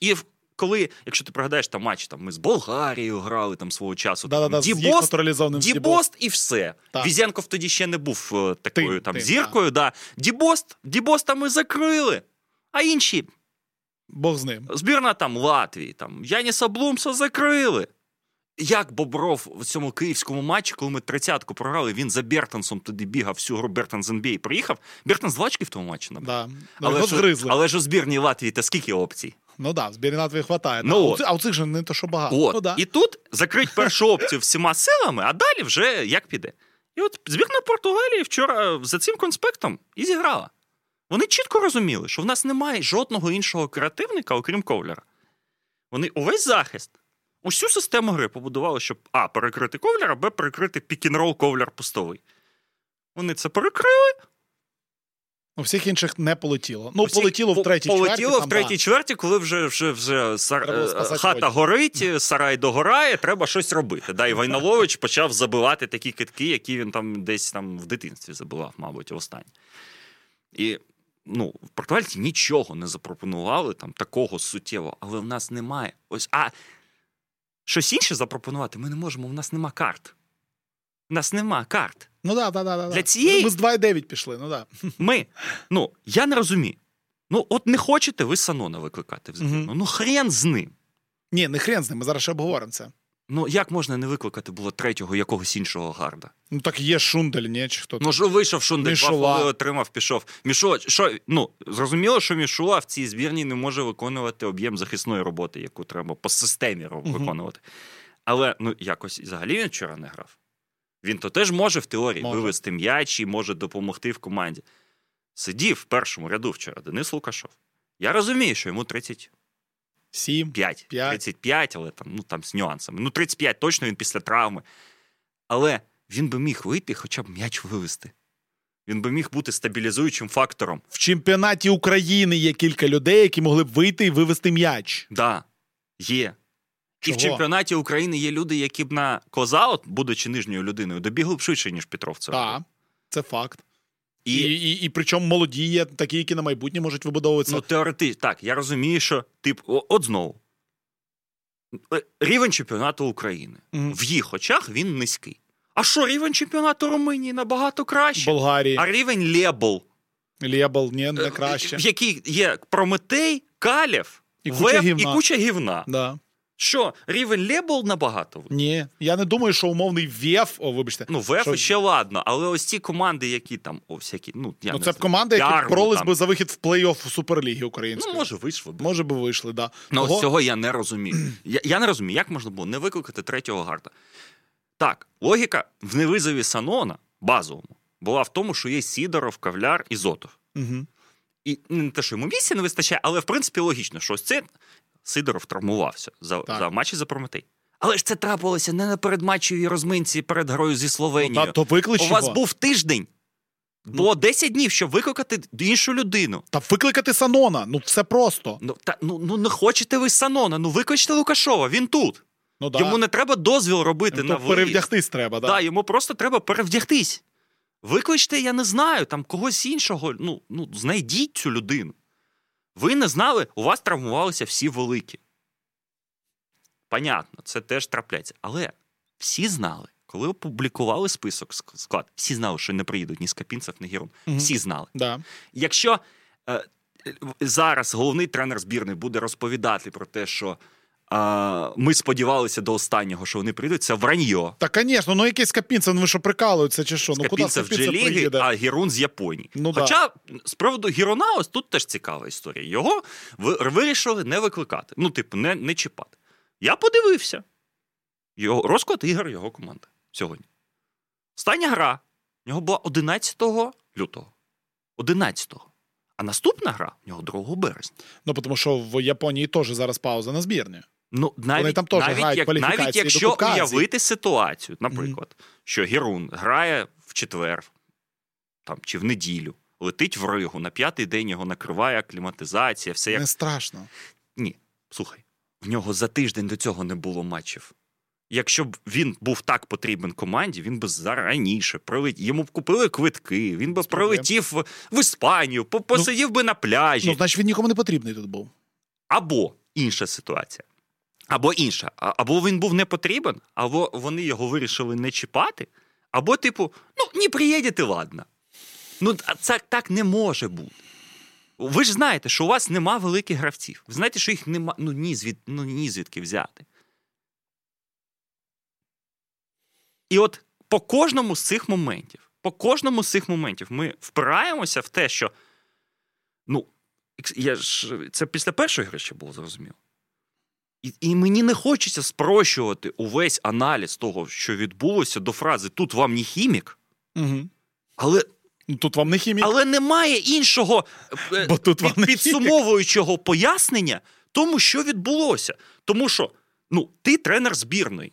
І коли, якщо ти пригадаєш там матч, там ми з Болгарією грали там свого часу, там, Ді Бост, Ді Бост. І все. Так. Везенков тоді ще не був е, такою Тим, там тим, зіркою. Да. Ді Бост, Ді Боста ми закрили. А інші Бог з ним. збірна там Латвії, там Яніса Блумса закрили. Як Бобров в цьому київському матчі, коли ми тридцятку програли, він за Бертансом туди бігав, всю гру Бертанс НБА приїхав. Бертанс два очки в тому матчі набрав. Да. Але, ж, але ж у збірній Латвії та скільки опцій? Ну да, збірні Латвії хватає. Ну а у цих же не то, що багато. От. Ну, да. І тут закрить першу опцію всіма силами, а далі вже як піде. І от збірна Португалії вчора за цим конспектом і зіграла. Вони чітко розуміли, що в нас немає жодного іншого креативника, окрім Ковляра. Вони увесь захист, усю систему гри побудували, щоб А. Перекрити Ковляра, Б. Перекрити пікінрол Ковляр пустовий. Вони це перекрили. У всіх інших не полетіло. Ну, Усі- полетіло в третій полетіло чверті. в третій да. чверті, коли вже вже, вже сар... Хата одяг. горить, сарай догорає, треба щось робити. Да, і Войнолович почав забивати такі китки, які він там десь там в дитинстві забивав, мабуть, останнє. І ну, в Португальці нічого не запропонували там такого суттєвого, але в нас немає. Ось, а щось інше запропонувати ми не можемо, У нас нема карт. У нас нема карт. Ну да, да, да, да. Для цієї- Ми з 2,9 пішли, ну да. Ми, ну, я не розумію. Ну, от не хочете ви Санона викликати взагалі. Мгм. Ну, хрен з ним. Ні, не хрен з ним, ми зараз ще обговоримо це. Ну, як можна не викликати було третього якогось іншого гарда? Ну так є Шундель, ні, чи хто Ну, що вийшов Шундель, Мішула. фоли отримав, пішов. Мішула, що, ну, зрозуміло, що Мішула в цій збірні не може виконувати об'єм захисної роботи, яку треба по системі виконувати. Але ну, якось взагалі він вчора не грав. Він то теж може в теорії Може. вивести м'яч і може допомогти в команді. Сидів в першому ряду вчора Денис Лукашов. Я розумію, що йому 35, Сім. П'ять. 35, але там, ну, там з нюансами. Ну, 35 точно він після травми. Але він би міг вийти, хоча б м'яч вивести. Він би міг бути стабілізуючим фактором. В чемпіонаті України є кілька людей, які могли б вийти і вивести м'яч. Да, є. І в чемпіонаті України є люди, які б на козаут, будучи нижньою людиною, добігли б швидше, ніж Петров. Так, це факт. І, І, і, і, причому молоді є такі, які на майбутнє можуть вибудовуватися. ну, теоретично, так, я розумію, що тип, от знову. Е, Рівень чемпіонату України. Мгм. В їх очах він низький. А що рівень чемпіонату Румунії набагато краще? Болгарії, А рівень Лєбл, Лєбл, ні, е, не краще. в якій є Прометей, Калєв, І куча гівна. і куча гівна. Да. Що, рівень Лєбл набагато? Ні, я не думаю, що умовний ВЕФ, о, вибачте, Ну, ВЕФ Що- ще ладно, але ось ці команди, які там, о, всякі, ну, я ну не це б знаю, команди, які боролись би за вихід в плей-офф у Суперліги української. Ну, може, вийшло б. Може би вийшли, да. Ну, Того- цього я не розумію. Я, я не розумію, як можна було не викликати третього гарда. Так, логіка в невизові Санона, базовому, була в тому, що є Сідоров, Кавляр і Зотов. Мгм. І не те, що йому місця не вистачає, але в принципі логічно, що ось це Сидоров травмувався за, Так. за матчі за Прометей. Але ж це трапилося не на передматчевій розминці перед грою зі Ну, та, то виклич У вас був тиждень. Було 10 днів, щоб викликати іншу людину. Та викликати Санона, ну все просто. Ну, та, ну, ну не хочете ви Санона, ну викличте Лукашова, він тут. Ну, да. Йому не треба дозвіл робити То на виїзд. перевдягтись треба, да. Да, йому просто треба перевдягтись. Викличте, я не знаю, там когось іншого. Ну, ну, знайдіть цю людину. Ви не знали, у вас травмувалися всі великі. Понятно, це теж трапляється. Але всі знали, коли опублікували список склад, всі знали, що не приїдуть ні Скапінцев, ні Гірун. Угу. Всі знали. Да. Якщо е, зараз головний тренер збірної буде розповідати про те, що а, ми сподівалися до останнього, що вони прийдуть. Це враньо. Та, звісно, ну якийсь Капінцев, ну ви що прикалуються чи що? Ну куди Скапінцев в приїде? а Герун з Японії. Ну, да. Хоча з приводу Гіруна, ось тут теж цікава історія. Його вирішили не викликати. Ну, типу, не, не чіпати. Я подивився. Його розклад ігор його команди сьогодні. Остання гра в нього була 11 лютого. 11-го. А наступна гра в нього 2 березня. Ну тому що в Японії теж зараз пауза на збірні. Ну, навіть, там теж навіть, грають як, навіть якщо уявити ситуацію, наприклад, що Герун грає в четвер там, чи в неділю, летить в Ригу, на п'ятий день його накриває акліматизація, все як. Не страшно. Ні, слухай, в нього за тиждень до цього не було матчів. Якщо б він був так потрібен команді, він би зараніше прилетів. Йому б купили квитки, він би прилетів в, Іспанію, по- посидів би на пляжі. Ну, значить, він нікому не потрібний тут був. Або інша ситуація. Або інша. Або він був не потрібен, або вони його вирішили не чіпати, або, типу, ну, не приїдете, ладно. Ну, це так не може бути. Ви ж знаєте, що у вас нема великих гравців. Ви знаєте, що їх нема ну, ні, звід, ну, ні звідки взяти. І от по кожному з цих моментів, по кожному з цих моментів ми впираємося в те, що ну, я ж це після першої гри ще було зрозуміло. І, і мені не хочеться спрощувати увесь аналіз того, що відбулося до фрази тут вам не хімік, Угу. але, Ну тут вам не хімік. але немає іншого е, Бо тут вам під, не підсумовуючого пояснення тому, що відбулося. Тому що ну, ти тренер збірної.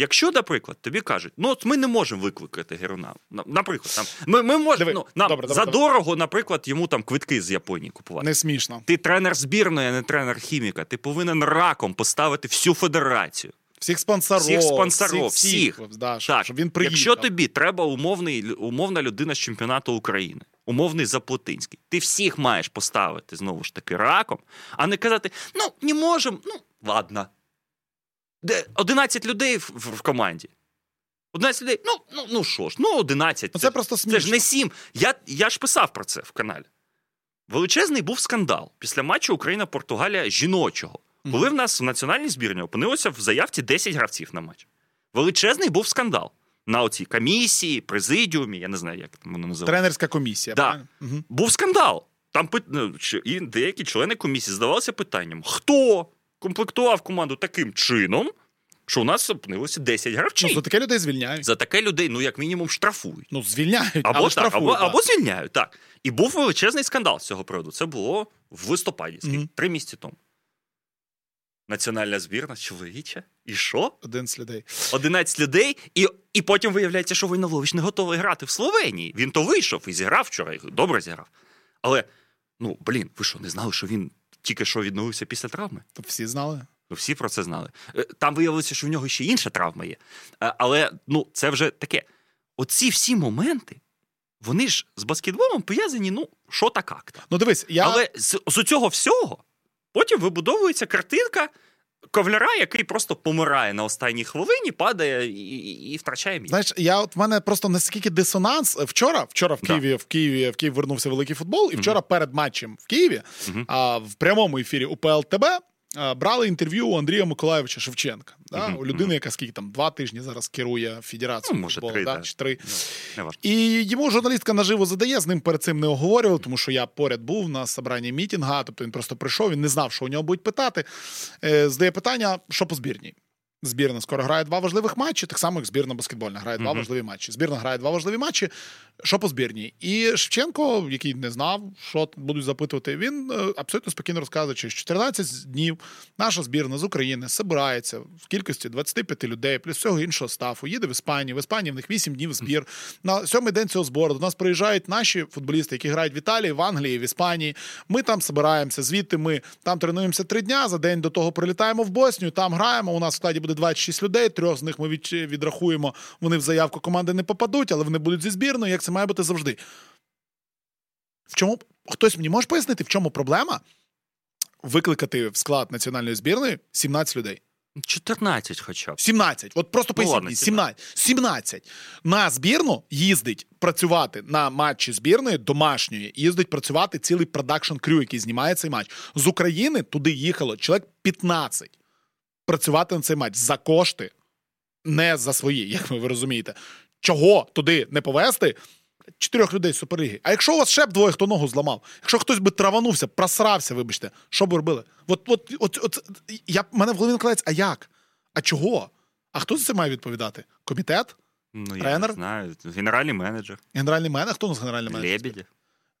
Якщо, наприклад, тобі кажуть, ну от ми не можемо викликати Геруна. Наприклад, там, ми, ми можемо ну, нам добре, добре, за дорого, наприклад, йому там квитки з Японії купувати. Не смішно. Ти тренер збірної, а не тренер хіміка. Ти повинен раком поставити всю федерацію. Всіх спонсорів. Всіх спонсорів, всіх. Да, щоб, Так, щоб він приїхав. якщо тобі треба умовний, умовна людина з чемпіонату України, умовний Заплотинський, ти всіх маєш поставити знову ж таки раком, а не казати: ну, не можемо, ну, ладно. Де 11 людей в, в, в команді. 11 людей, ну, ну, ну що ж, ну 11. Ну, це просто Це ж не 7. Я, я ж писав про це в каналі. Величезний був скандал після матчу Україна-Португалія жіночого. Коли в нас в національній збірні опинилося в заявці 10 гравців на матч. Величезний був скандал на оцій комісії, президіумі, я не знаю, як воно називається. Тренерська комісія. Да. Мгм. Був скандал. Там ну, і деякі члени комісії здавалися питанням: хто комплектував команду таким чином, що у нас опинилося 10 Ну, за таке людей звільняють. За таке людей, ну як мінімум, штрафують. Ну, звільняють, Або, але так, штрафують. або, або звільняють, так. І був величезний скандал з цього приводу. Це було в листопаді, скільки? Мгм. три місяці тому. Національна збірна чоловіча. І що? Один з людей. 11 людей, і, і потім виявляється, що Войнолович не готовий грати в Словенії. Він то вийшов і зіграв вчора, і добре зіграв. Але, ну, блін, ви що, не знали, що він тільки що відновився після травми? То всі знали. Ну, всі про це знали. Е, Там виявилося, що в нього ще інша травма є. Е, Але ну, це вже таке. Оці всі моменти, вони ж з баскетболом пов'язані, ну, що так как-то. Ну дивись, я Але з, з цього всього потім вибудовується картинка ковляра, який просто помирає на останній хвилині, падає і, і, і втрачає мій. Знаєш, я от в мене просто наскільки дисонанс. Вчора, вчора в Да. Києві, в Києві, в Київ вернувся великий футбол, і вчора перед матчем в Києві Мгм. а, в прямому ефірі УПЛ ТБ брали інтерв'ю у Андрія Миколаєвича Шевченка. Да? У людини, яка скільки там два тижні зараз керує федерацією Ну, може, футболу, три, да? да. чи три. Ну. І йому журналістка наживо задає, з ним перед цим не оговорювали, тому що я поряд був на собранні мітінга, тобто він просто прийшов, він не знав, що у нього будуть питати. Е, Здає питання, що по збірній. Збірна скоро грає два важливих матчі, так само як збірна баскетбольна грає два Мгм. важливі матчі. Збірна грає два важливі матчі. Що по збірній? І Шевченко, який не знав, що будуть запитувати, він е, абсолютно спокійно розказує, що 14 днів наша збірна з України збирається в кількості 25 людей, плюс всього іншого стафу, їде в Іспанію. В Іспанії в них 8 днів збір. На сьомий день цього збору до нас приїжджають наші футболісти, які грають в Італії, в Англії, в Іспанії. Ми там збираємося. Звідти ми там тренуємося три дня. За день до того прилітаємо в Боснію, там граємо. У нас в складі буде 26 людей. Трьох з них ми відрахуємо. Вони в заявку команди не попадуть, але вони будуть зі збірною, як це має бути завжди. В чому хтось мені може пояснити, в чому проблема викликати в склад національної збірної 17 людей? 14 хоча б. 17. От просто Ну, поясніть мені, 17. 17. На збірну їздить працювати на матчі збірної домашньої, їздить працювати цілий продакшн крю, який знімає цей матч. З України туди їхало чоловік 15. Працювати на цей матч за кошти, не за свої, як ви розумієте. Чого туди не повести? Чотирьох людей з суперліги. А якщо у вас ще б двоє, хто ногу зламав, якщо хтось би траванувся, просрався, вибачте, що б ви робили? От, от, от, от я, мене в голові накладається, а як? А чого? А хто за це має відповідати? Комітет? Ну, я Тренер? не знаю. Генеральний менеджер. Генеральний менеджер? Хто у нас генеральний менеджер? Лебедя.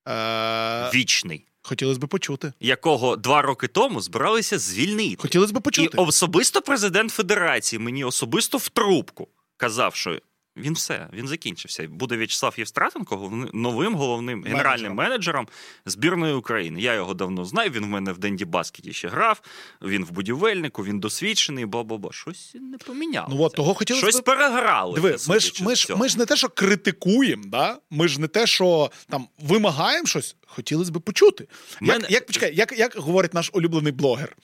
Е, Вічний. Хотілося б почути. Якого два роки тому збиралися звільнити. Хотілося б І почути. особисто президент Федерації мені особисто в трубку казав, що він все, він закінчився. Буде В'ячеслав Євстратенко новим головним генеральним менеджером збірної України. Я його давно знаю. Він в мене в Денді Баскеті ще грав. Він в будівельнику, він досвідчений, бла-бла-бла. Щось не помінялося. Ну от того хотілося Щось переграли. Диви, ми ж, ми, ж, ми ж не те, що критикуємо, да? ми ж не те, що там вимагаємо щось, хотілося б почути. Мене- Як, як, почекай, як, як говорить наш улюблений блогер?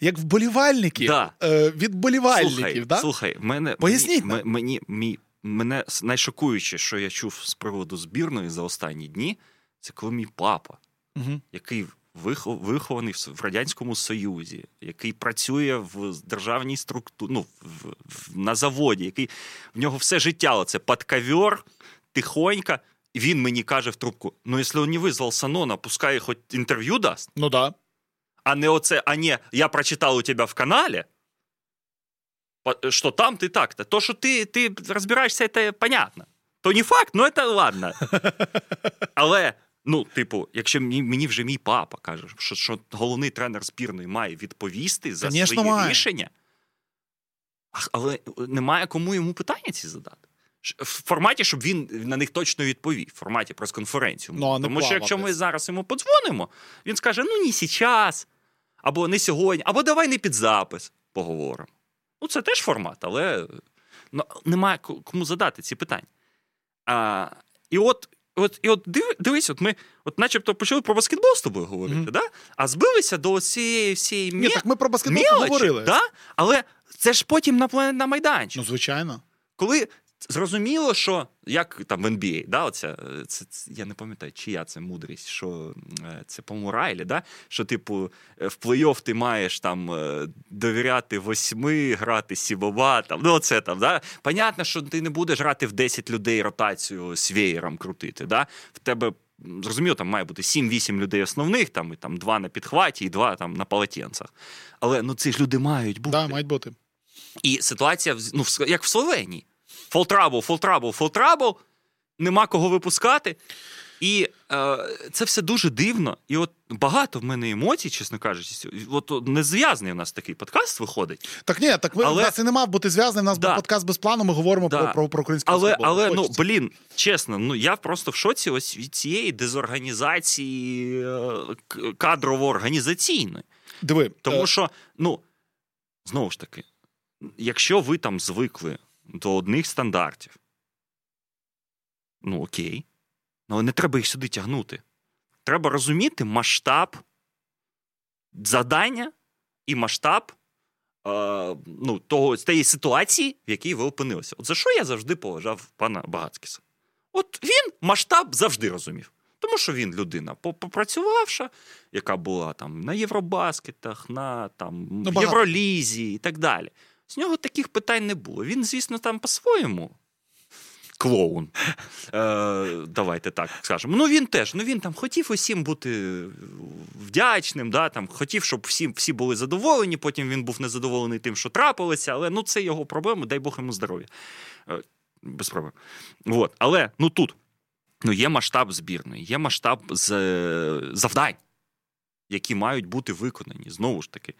Як вболівальники Да. е, від вболівальників, Слухай, да? слухай, мене Поясніть мені, мені, мені, мене найшокуюче, що я чув з приводу збірної за останні дні, це коли мій папа, Угу. який вихо- вихований в радянському союзі, який працює в державній структурі, ну в, в, на заводі, який в нього все життя оце під ковер, тихонько. І він мені каже в трубку: ну, якщо він не визвав Санона, пускай хоч інтерв'ю дасть. Ну да. а не оце, а не я прочитал у тебя в канале, по- что там ты так-то. То, что ты, ты разбираешься, это понятно. То не факт, ну це ладно. Але, ну, типу, якщо мені, мені вже мій папа каже, що, що головний тренер збірної має відповісти за Конечно, свої має. рішення, а- але немає кому йому питання ці задати. Ш- В форматі, щоб він на них точно відповів, в форматі прес-конференцію. Ну, а не Тому що якщо ми плавати. зараз йому подзвонимо, він скаже: ну, не зараз, або не сьогодні, або давай не під запис поговоримо. Ну, це теж формат, але ну, немає кому задати ці питання. А, і от, от, і от див, дивись, от ми от начебто почали про баскетбол з тобою говорити, Мгм. да? а збилися до цієї всієї Ні, так ми про баскетбол мілочі, поговорили. Да? Але це ж потім на, на майданчик. Ну, звичайно. Коли зрозуміло, що як там в NBA, да, оця, е, це, це, я не пам'ятаю, чия це мудрість, що е, це по-моєму Райлі, да? що, типу, е, в плей-офф ти маєш там довіряти восьми, грати сібоба, там, ну оце там, да? Понятно, що ти не будеш грати в 10 людей ротацію з веєром крутити. Да? В тебе Зрозуміло, там має бути 7-8 людей основних, там, і там два на підхваті, і два там на полотенцях. Але ну ці ж люди мають бути. Да, мають бути. І ситуація ну, як в Словенії. Foul trouble, foul trouble, foul trouble, нема кого випускати. І е, це все дуже дивно. І от багато в мене емоцій, чесно кажучи. От, не зв'язаний у нас такий подкаст виходить. Так ні, так ми, Але- в нас і не мав бути зв'язаний, в нас Да. був подкаст без плану, ми говоримо Да. про, про, про український Але, баскетбол. але ну, блін, чесно, ну я просто в шоці ось від цієї дезорганізації е, кадрово-організаційної. Диви, Тому е, що, ну, знову ж таки, якщо ви там звикли до одних стандартів, ну окей, але не треба їх сюди тягнути. Треба розуміти масштаб завдання і масштаб е, ну, того, тієї ситуації, в якій ви опинилися. От за що я завжди поважав пана Багацькіса? От він масштаб завжди розумів. Тому що він людина попрацювавша, яка була там на Євробаскетах, на там Ну. Євролізі і так далі. З нього таких питань не було. Він, звісно, там по-своєму. Клоун. Е, давайте так скажемо. Ну він теж. Ну він там хотів усім бути вдячним, да, там, хотів, щоб всі, всі були задоволені. Потім він був незадоволений тим, що трапилося, але ну це його проблеми, дай Бог йому здоров'я. Е, без проблем. От. Але ну тут ну, є масштаб збірної, є масштаб з, завдань, які мають бути виконані. Знову ж таки,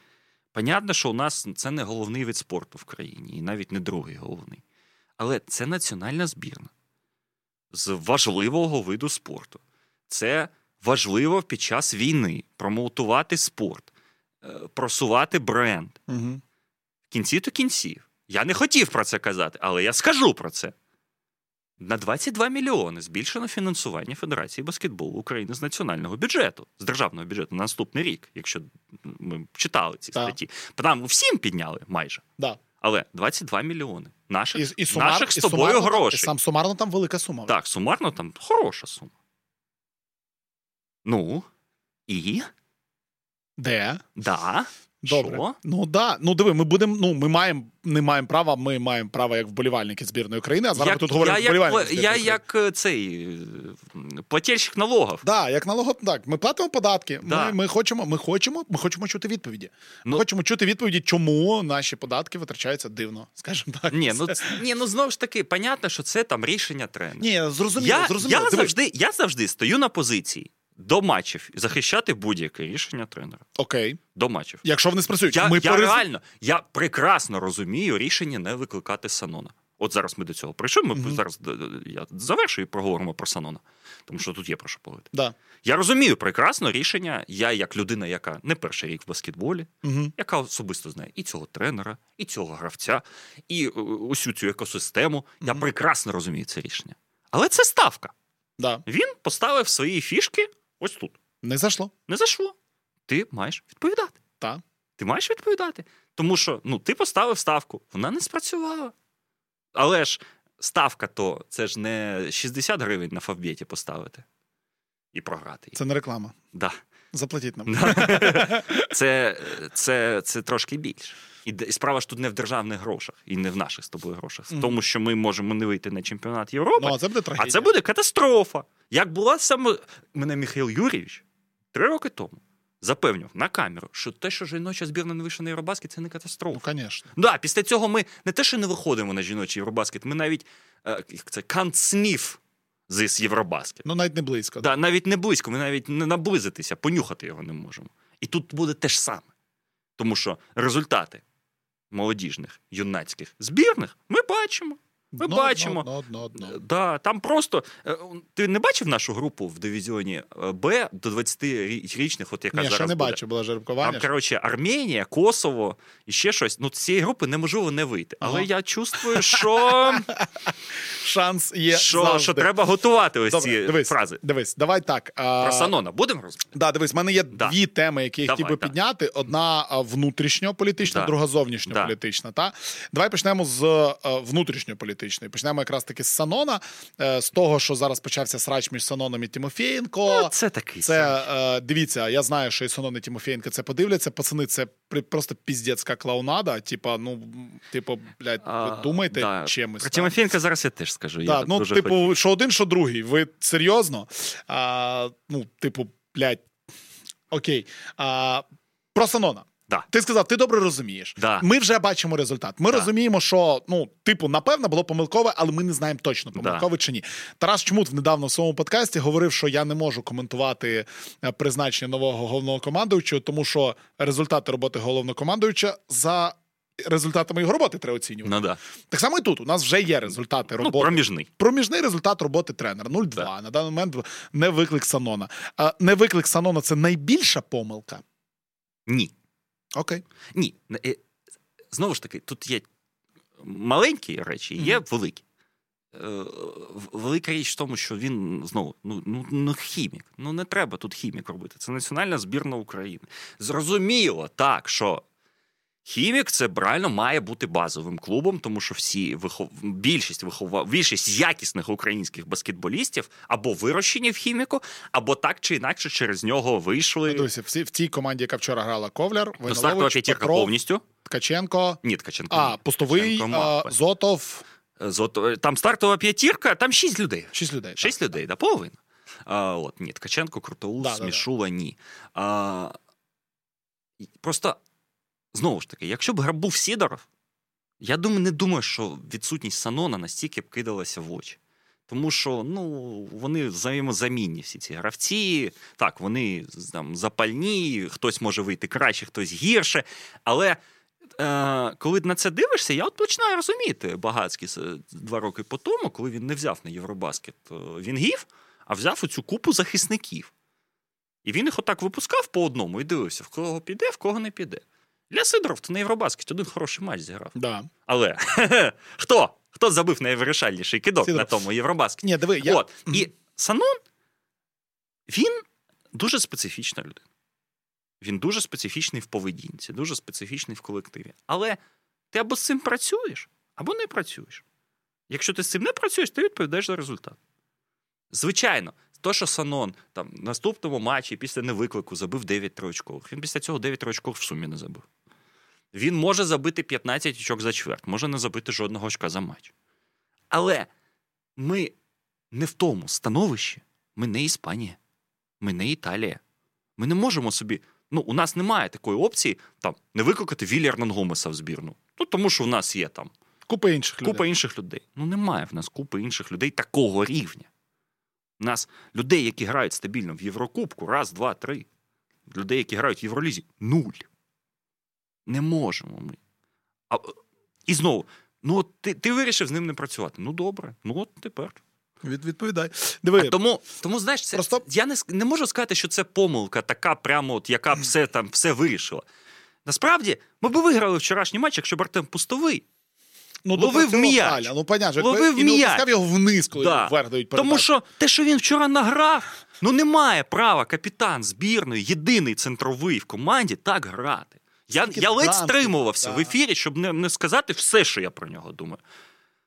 понятно, що у нас це не головний вид спорту в країні, і навіть не другий головний. Але це національна збірна з важливого виду спорту. Це важливо під час війни промоутувати спорт, е, просувати бренд. Угу. В кінці то кінців. Я не хотів про це казати, але я скажу про це. На 22 мільйони збільшено фінансування Федерації баскетболу України з національного бюджету, з державного бюджету на наступний рік, якщо ми читали ці статті. Там всім підняли майже. Да. Але 22 мільйони наших, І, і сумар, наших з і тобою сумарно, грошей. І сам сумарно там велика сума. Так, сумарно там хороша сума. Ну, і Де? да, Добре. Що? Ну да. Ну диви, ми будемо. Ну, ми маємо не маємо права, ми маємо право як вболівальники збірної країни, а зараз Як- ми тут говоримо я, вболівальники. як, я країни. як е, цей е, плательщик налогів. Да, як налого, так, ми платимо податки. Да. Ми, ми хочемо, ми хочемо, ми хочемо чути відповіді. Ми Ну- хочемо чути відповіді, чому наші податки витрачаються дивно, скажімо так. Ні, ну, ні, ну знову ж таки, понятно, що це там рішення тренера. Ні, зрозуміло, я, зрозуміло. я, завжди, я завжди стою на позиції до матчів захищати будь-яке рішення тренера. Окей. До матчів. Якщо вони спрацюють, Я, ми я порез- реально, я прекрасно розумію рішення не викликати Санона. От зараз ми до цього прийшли. Ми Мгм. зараз е, я завершую і проговоримо про Санона, тому що тут є про що поговорити. Да. Я розумію прекрасно рішення. Я, як людина, яка не перший рік в баскетболі, Угу. яка особисто знає і цього тренера, і цього гравця, і е, усю цю екосистему. Я прекрасно розумію це рішення. Але це ставка. Да. Він поставив свої фішки ось тут. Не зайшло. Не зайшло. Ти маєш відповідати. Так. Ти маєш відповідати. Тому що ну, ти поставив ставку, вона не спрацювала. Але ж ставка то це ж не 60 гривень на фавбеті поставити і програти. її. Це не реклама. Да. Заплатіть нам. Да. Це, це, це трошки більше. І справа ж тут не в державних грошах і не в наших з тобою грошах. В Мгм. тому, що ми можемо не вийти на чемпіонат Європи, Ну, а це буде а це буде катастрофа. Як була саме мене Михайло Юрійович три роки тому запевнив на камеру, що те, що жіноча збірна не вийшла на Євробаскет, це не Ну, катастрофа. звісно. Да, після цього ми не те, що не виходимо на жіночий Євробаскет, ми навіть е, це канцнів з Євробаскет. Ну, навіть не близько. Да, навіть не близько, ми навіть не наблизитися, понюхати його не можемо. І тут буде те ж саме. Тому що результати молодіжних юнацьких збірних ми бачимо. Ми Одно, бачимо. Одно, одно, одно. Да, там просто е, ти не бачив нашу групу в дивізіоні е, Б до 20-річних, от яка Ні, зараз ще не буде? бачу, було Там, коротше, Арменія, Косово і ще щось. Ну, з цієї групи неможливо не вийти. Але Ага. я чувствую, що, Шанс є що, завжди. що треба готувати ось Добре, ці дивись, фрази. Дивись, давай так. А, Про Санона будемо розмовляти? Да, дивись, в мене є Да. дві теми, які я Давай, хотів би да. підняти. Одна внутрішньополітична, Да. друга зовнішньополітична. Та? Давай почнемо з а, внутрішньополітичної. Почнемо якраз таки з Санона, е, з того, що зараз почався срач між Саноном і Тимофєєнко. Ну, це такий. Це е, дивіться, я знаю, що і Санон і Тимофєєнко це подивляться. Пацани, це просто піздецька клоунада. Типа, ну, типу, блядь, ви А, думаєте да. чимось. Про там. Тимофєнка зараз я теж скажу. Да, я ну, дуже типу, хочу. що один, що другий. Ви серйозно? А, ну, типу, блядь, окей. А, про Санона. Да. Ти сказав, ти добре розумієш. Да. Ми вже бачимо результат. Ми Да. розуміємо, що ну, типу, напевно, було помилкове, але ми не знаємо точно, помилкове чи ні. Тарас Чмут недавно в своєму подкасті говорив, що я не можу коментувати е, призначення нового головного командуючого, тому що результати роботи головнокомандуюча за результатами його роботи треба оцінювати. Ну, да. Так само і тут. У нас вже є результати ну, роботи. проміжний. Проміжний результат роботи тренера 0-2. Да. На даний момент не виклик Санона. А не виклик Санона це найбільша помилка. Ні. Окей. Ні. Е, Знову ж таки, тут є маленькі речі, є mm-hmm. великі. Велика річ в тому, що він знову ну, ну, ну хімік. Ну не треба тут хімік робити. Це національна збірна України. Зрозуміло, так, що хімік це реально має бути базовим клубом, тому що всі вихов... більшість вихова... більшість якісних українських баскетболістів або вирощені в хіміку, або так чи інакше через нього вийшли. Дивіться, всі в цій команді, яка вчора грала Ковляр, Ну, стартова п'ятірка Петров, повністю. Ткаченко. Ні, Ткаченко. А, ні. пустовий, Ткаченко а. Зотов. Зото- Там стартова п'ятірка, там шість людей. Шість людей. Шість людей, да, половина. А, от, ні, Ткаченко, Крутоус, Да, да, да. Мішула, ні. А, і просто, знову ж таки, якщо б гра- був Сідоров, я думаю, не думаю, що відсутність Санона настільки б кидалася в очі. Тому що ну, вони взаємозамінні всі ці гравці. Так, вони там, запальні, хтось може вийти краще, хтось гірше. Але е, коли на це дивишся, я от починаю розуміти Багацький два роки по тому, коли він не взяв на Євробаскет е, Вінгів, а взяв оцю купу захисників. І він їх отак випускав по одному і дивився, в кого піде, в кого не піде. Для Сидоров то на Євробаскеті один хороший матч зіграв. Да. Але хто? Хто забив найвирішальніший кидок Сидоров. на тому Євробаскеті? Ні, диви, я... От. І Санон, він дуже специфічна людина. Він дуже специфічний в поведінці, дуже специфічний в колективі. Але ти або з цим працюєш, або не працюєш. Якщо ти з цим не працюєш, ти відповідаєш за результат. Звичайно, то, що Санон там в наступному матчі після невиклику забив 9 троочкових. Він після цього 9 троочкових в сумі не забив. Він може забити 15 очок за чверть, може не забити жодного очка за матч. Але ми не в тому становищі, ми не Іспанія, ми не Італія. Ми не можемо собі. Ну, у нас немає такої опції там не викликати Вілі Гомеса в збірну. Ну, тому що у нас є там Купа інших людей. купа інших людей. Ну, немає в нас купи інших людей такого рівня. У нас людей, які грають стабільно в Єврокубку, раз, два, три. Людей, які грають в Євролізі, нуль. Не можемо ми. А, і знову, ну от ти, ти вирішив з ним не працювати. Ну добре, ну от тепер. Від, відповідай. Диви, А тому, тому знаєш, це, Просто- я не, не можу сказати, що це помилка, така прямо, от, яка все там все вирішила. Насправді, ми б виграли вчорашній матч, якщо б Артем пустовий. Ну, ловив допрацював м'яч. Таля. Ну, понятно, Ловив і не м'яч. опускав його вниз, коли Да. вверх дають Тому що те, що він вчора награв, ну немає права капітан збірної, єдиний центровий в команді, так грати. Я, Скільки я ледь стримувався да. в ефірі, щоб не, не сказати все, що я про нього думаю.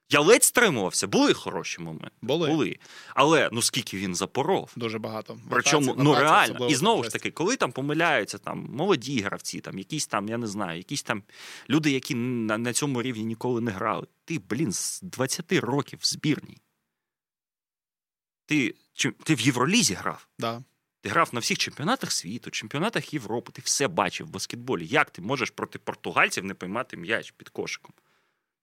Я ледь стримувався, були хороші моменти. Були. Але ну скільки він запоров. Дуже багато. Причому ну реально, і знову ж таки, коли там помиляються там молоді гравці, там якісь там, я не знаю, якісь там люди, які на, на цьому рівні ніколи не грали. Ти, блін, з 20 років в збірній. Ти, чи- ти в Євролізі грав. Да. Ти грав на всіх чемпіонатах світу, чемпіонатах Європи, ти все бачив в баскетболі. Як ти можеш проти португальців не поймати м'яч під кошиком?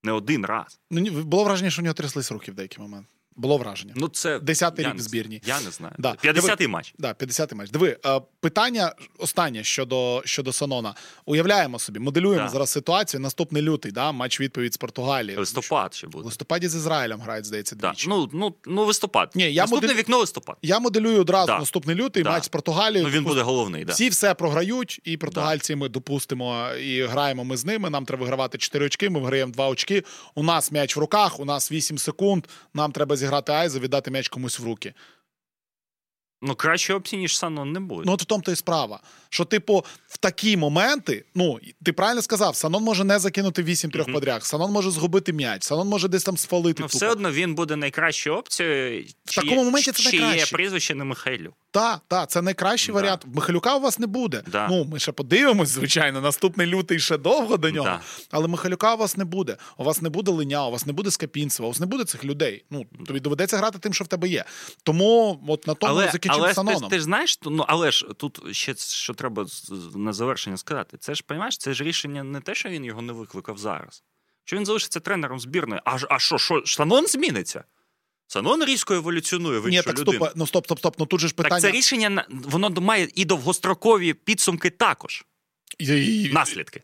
Не один раз. Ну, було враження, що у нього тряслись руки в деякий момент. Було враження. Ну, це Десятий рік в збірній. Я не знаю. Да. 50-й матч. Да, 50-й матч. Диви, е, питання останнє щодо, щодо Санона. Уявляємо собі, моделюємо Да. зараз ситуацію. Наступний лютий, да, матч відповідь з Португалії. Листопад ще В буде. листопаді з Ізраїлем грають, здається, Да. Ну, ну, ну, листопад. Ні, я Наступне модель- вікно листопад. Я моделюю одразу Да. наступний лютий Да. матч з Португалією. Ну, він буде головний, да. Всі все програють, і португальці ми допустимо і граємо ми з ними. Нам треба вигравати 4 очки. Ми виграємо 2 очки. У нас м'яч в руках, у нас 8 секунд. Нам треба зіграти Айза, віддати м'яч комусь в руки. Ну, краще опції, ніж Санон не буде. Ну, от в тому то і справа. Що, типу, в такі моменти, ну ти правильно сказав, Санон може не закинути 8 трьох Мгм. подряг, Санон може згубити м'яч, Санон може десь там сфалити. Ну, тупо. все одно він буде найкращою опцією. В такому моменті це Чи є прізвище на Михайлю. Так, так, це найкращий Да. варіант. Михайлюка у вас не буде. Да. Ну, ми ще подивимось, звичайно. Наступний лютий ще довго до нього. Да. Але Михайлюка у вас не буде. У вас не буде Линя, у вас не буде Скапінцева, у вас не буде цих людей. Ну, тобі доведеться грати тим, що в тебе є. Тому от на тому Але, закінчимо але Саноном. ти ж знаєш, ну але ж тут ще що треба на завершення сказати. Це ж розумієш, це ж рішення не те, що він його не викликав зараз. Що він залишиться тренером збірної. А, а що, що, Санон зміниться? Санон різко еволюціонує в Ні, так людину. стоп, ну стоп, стоп, стоп. Ну тут же ж питання. Так це рішення воно має і довгострокові підсумки також. І, і, Наслідки.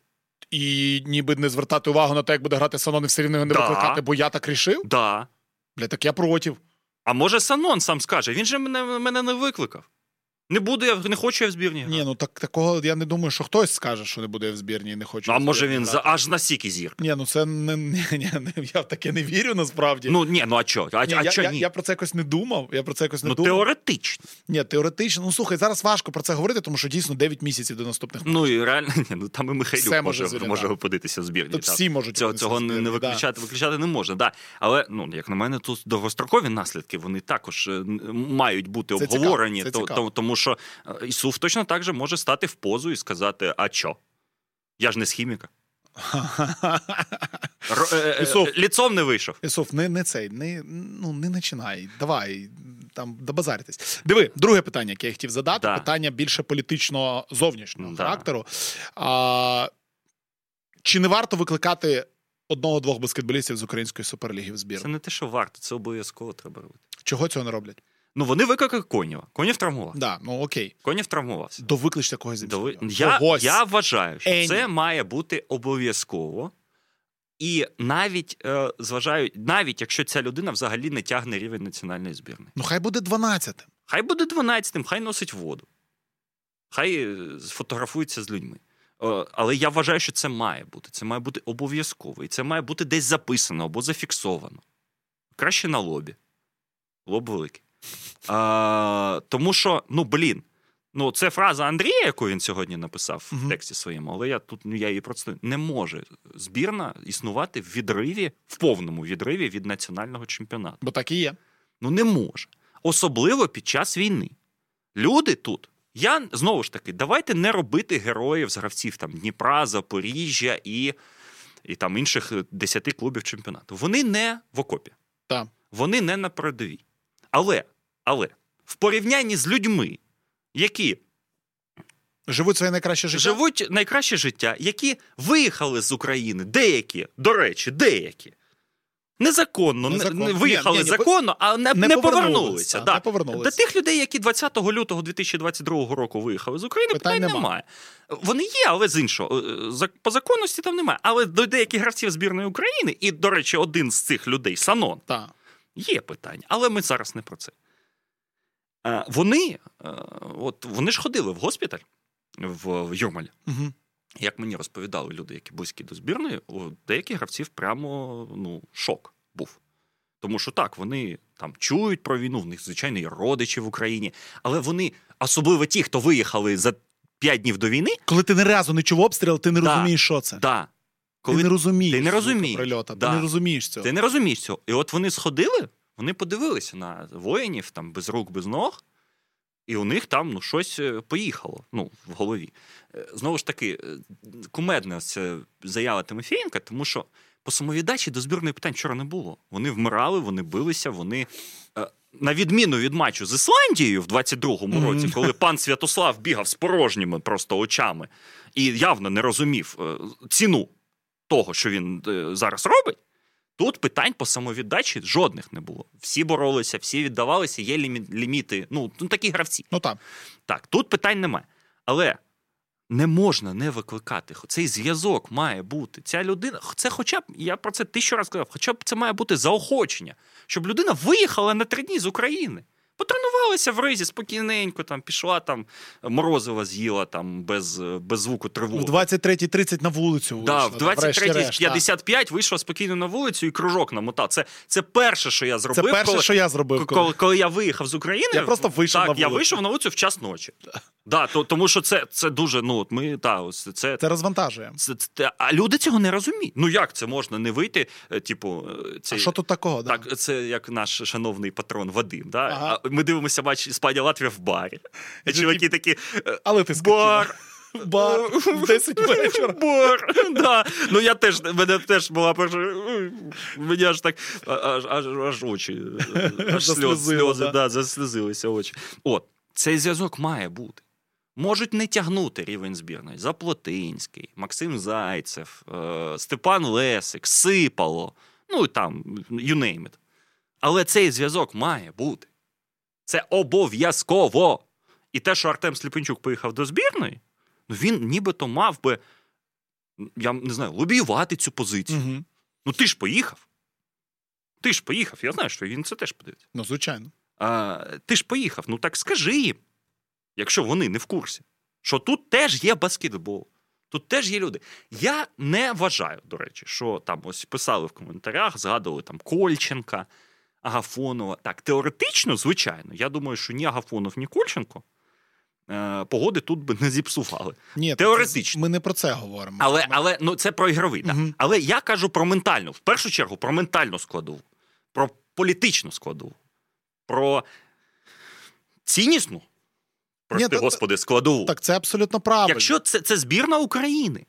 і ніби не звертати увагу на те, як буде грати Санон і все рівно його не Да. викликати, бо я так рішив. Да. Бля, так я проти. А може Санон сам скаже, він же мене, мене не викликав. Не буду я, не хочу я в збірні. Ні, ну так такого я не думаю, що хтось скаже, що не буде в збірні і не хоче. Ну, а може він за, аж настільки зір. Ні, ну це не, ні, не- я в таке не вірю насправді. Ну ні, ну а чо? А, Ні, а я, чо я, ні? я про це якось не думав. Я про це якось не ну думав. теоретично. Ні, теоретично. Ну слухай, зараз важко про це говорити, тому що дійсно 9 місяців до наступних. Ну і реально, ні, ну там і Михайлюк Все може може, може опинитися в збірні. Тут всі можуть Цього, цього не, не да. виключати, виключати не можна. Да. Але ну, як на мене, тут довгострокові наслідки вони також е, мають бути Це цікаво, обговорені, це цікаво. то- тому що е, Ісуф точно так же може стати в позу і сказати: а чо? Я ж не з хіміка. Е, е, Ісуф. ліцом не вийшов. Ісоф, не, не цей, не, ну, не починай. Давай там добазаритись. Диви, друге питання, яке я хотів задати, Да. питання більше політично зовнішнього Да. характеру. А, чи не варто викликати одного-двох баскетболістів з української суперліги в збір? Це не те, що варто, це обов'язково треба робити. Чого цього не роблять? Ну вони викликали Конєва. Конєв травмував. Да, ну окей. Конєв травмувався. До з Дови- збірної. Я, я вважаю, що Ені. це має бути обов'язково. І навіть е, зважаю, навіть якщо ця людина взагалі не тягне рівень національної збірної. Ну хай буде 12-тим. Хай буде 12-тим, хай носить воду. Хай е, сфотографується з людьми. Е, Але я вважаю, що це має бути. Це має бути обов'язково. І це має бути десь записано або зафіксовано. Краще на лобі. Лоб великий. А, тому що, ну блін, ну це фраза Андрія, яку він сьогодні написав Мгм. в тексті своєму, але я тут ну, я її просто не може збірна існувати в відриві, в повному відриві від національного чемпіонату. Бо так і є. Ну не може. особливо під час війни. Люди тут. Я знову ж таки, давайте не робити героїв з гравців там Дніпра, Запоріжжя і і там інших десяти клубів чемпіонату. Вони не в окопі, Так. вони не на передовій. Але, але в порівнянні з людьми, які Живуть своє найкраще життя. живуть найкраще життя, які виїхали з України, деякі, до речі, деякі. Незаконно, Незаконно. Не, виїхали Ні, ні, ні, законно, а не, не не, повернулися, да. не повернулися. До тих людей, які 20 лютого 2022 року виїхали з України, Питань питань, нема. немає. Вони є, але з іншого. Е, за- По законності там немає. Але до деяких гравців збірної України, і, до речі, один з цих людей, Санон, Так. є питання. Але ми зараз не про це. Е, Вони, е, от, вони ж ходили в госпіталь в, Юрмалі. Угу. Як мені розповідали люди, які близькі до збірної, у деяких гравців прямо ну, шок був. Тому що так, вони там чують про війну, в них, звичайно, є родичі в Україні, але вони, особливо ті, хто виїхали за п'ять днів до війни, Коли ти ні разу не чув обстріл, ти не Да. розумієш, що це. да, Ти коли не розумієш. ти не розумієш. прильота, Да. Ти не розумієш цього. ти не розумієш цього. І от вони сходили, вони подивилися на воїнів там без рук, без ног, і у них там ну, щось е, поїхало ну, в голові. Е, Знову ж таки, е, кумедна ця заява Тимофієнка, тому що по самовіддачі до збірної питань вчора не було. Вони вмирали, вони билися, вони. На відміну від матчу з Ісландією в 22-му Мгм. році, коли пан Святослав бігав з порожніми просто очами і явно не розумів ціну того, що він зараз робить, тут питань по самовіддачі жодних не було. Всі боролися, всі віддавалися, є лімі- ліміти. Ну, ну такі гравці. Ну так. Так, тут питань немає. Але не можна не викликати. Цей зв'язок має бути. Ця людина, це хоча б, я про це тисячу разів казав, хоча б це має бути заохочення, щоб людина виїхала на три дні з України. Потренувалася в ризі спокійненько, там пішла там морозива з'їла там без, без звуку тривоги. В 23.30 на вулицю Да, вийшла, в врешті-решт, 23.55 вийшла спокійно на вулицю і кружок намотав. Це, це перше, що я зробив. Це перше, коли, що я зробив. коли, коли я виїхав з України. Я просто вийшов так, на я вийшов на вулицю в час ночі. Да, то, тому що це, це дуже, ну, от ми, та, ось це, Це розвантажує. це, це, а люди цього не розуміють. Ну як це можна не вийти? е, Типу, е, А що тут такого? Да? так, це як наш шановний патрон Вадим. Да? Ага. Ми дивимося матч Іспанія Латвія в барі. І чуваки такі. е, Але ти. Бар. Бар в 10 вечора. Бар. Да. Ну я теж, мене теж була перша. Мені аж так аж, аж, аж очі, аж сльози, сльози да. да, заслізилися очі. От, цей зв'язок має бути. Можуть не тягнути рівень збірної. Заплотинський, Максим Зайцев, е, Степан Лесик, Сипало, ну там, you name it. Але цей зв'язок має бути. Це обов'язково. І те, що Артем Сліпенчук поїхав до збірної, ну він нібито мав би, я не знаю, лобіювати цю позицію. Угу. Ну ти ж поїхав. Ти ж поїхав. Я знаю, що він це теж подивиться. Ну, звичайно. А, ти ж поїхав. Ну так скажи їм, якщо вони не в курсі, що тут теж є баскетбол. Тут теж є люди. Я не вважаю, до речі, що там ось писали в коментарях, згадували там Кольченка, Агафонова. Так, теоретично, звичайно, я думаю, що ні Агафонов, ні Кольченко е, погоди тут би не зіпсували. Ні, Теоретично. Ми не про це говоримо. Але, але ну, це про ігровий. Так. Але я кажу про ментальну, в першу чергу, про ментальну складову, про політичну складову, про ціннісну, прости, та- господи, складову. Так це абсолютно правильно. Якщо це, це збірна України,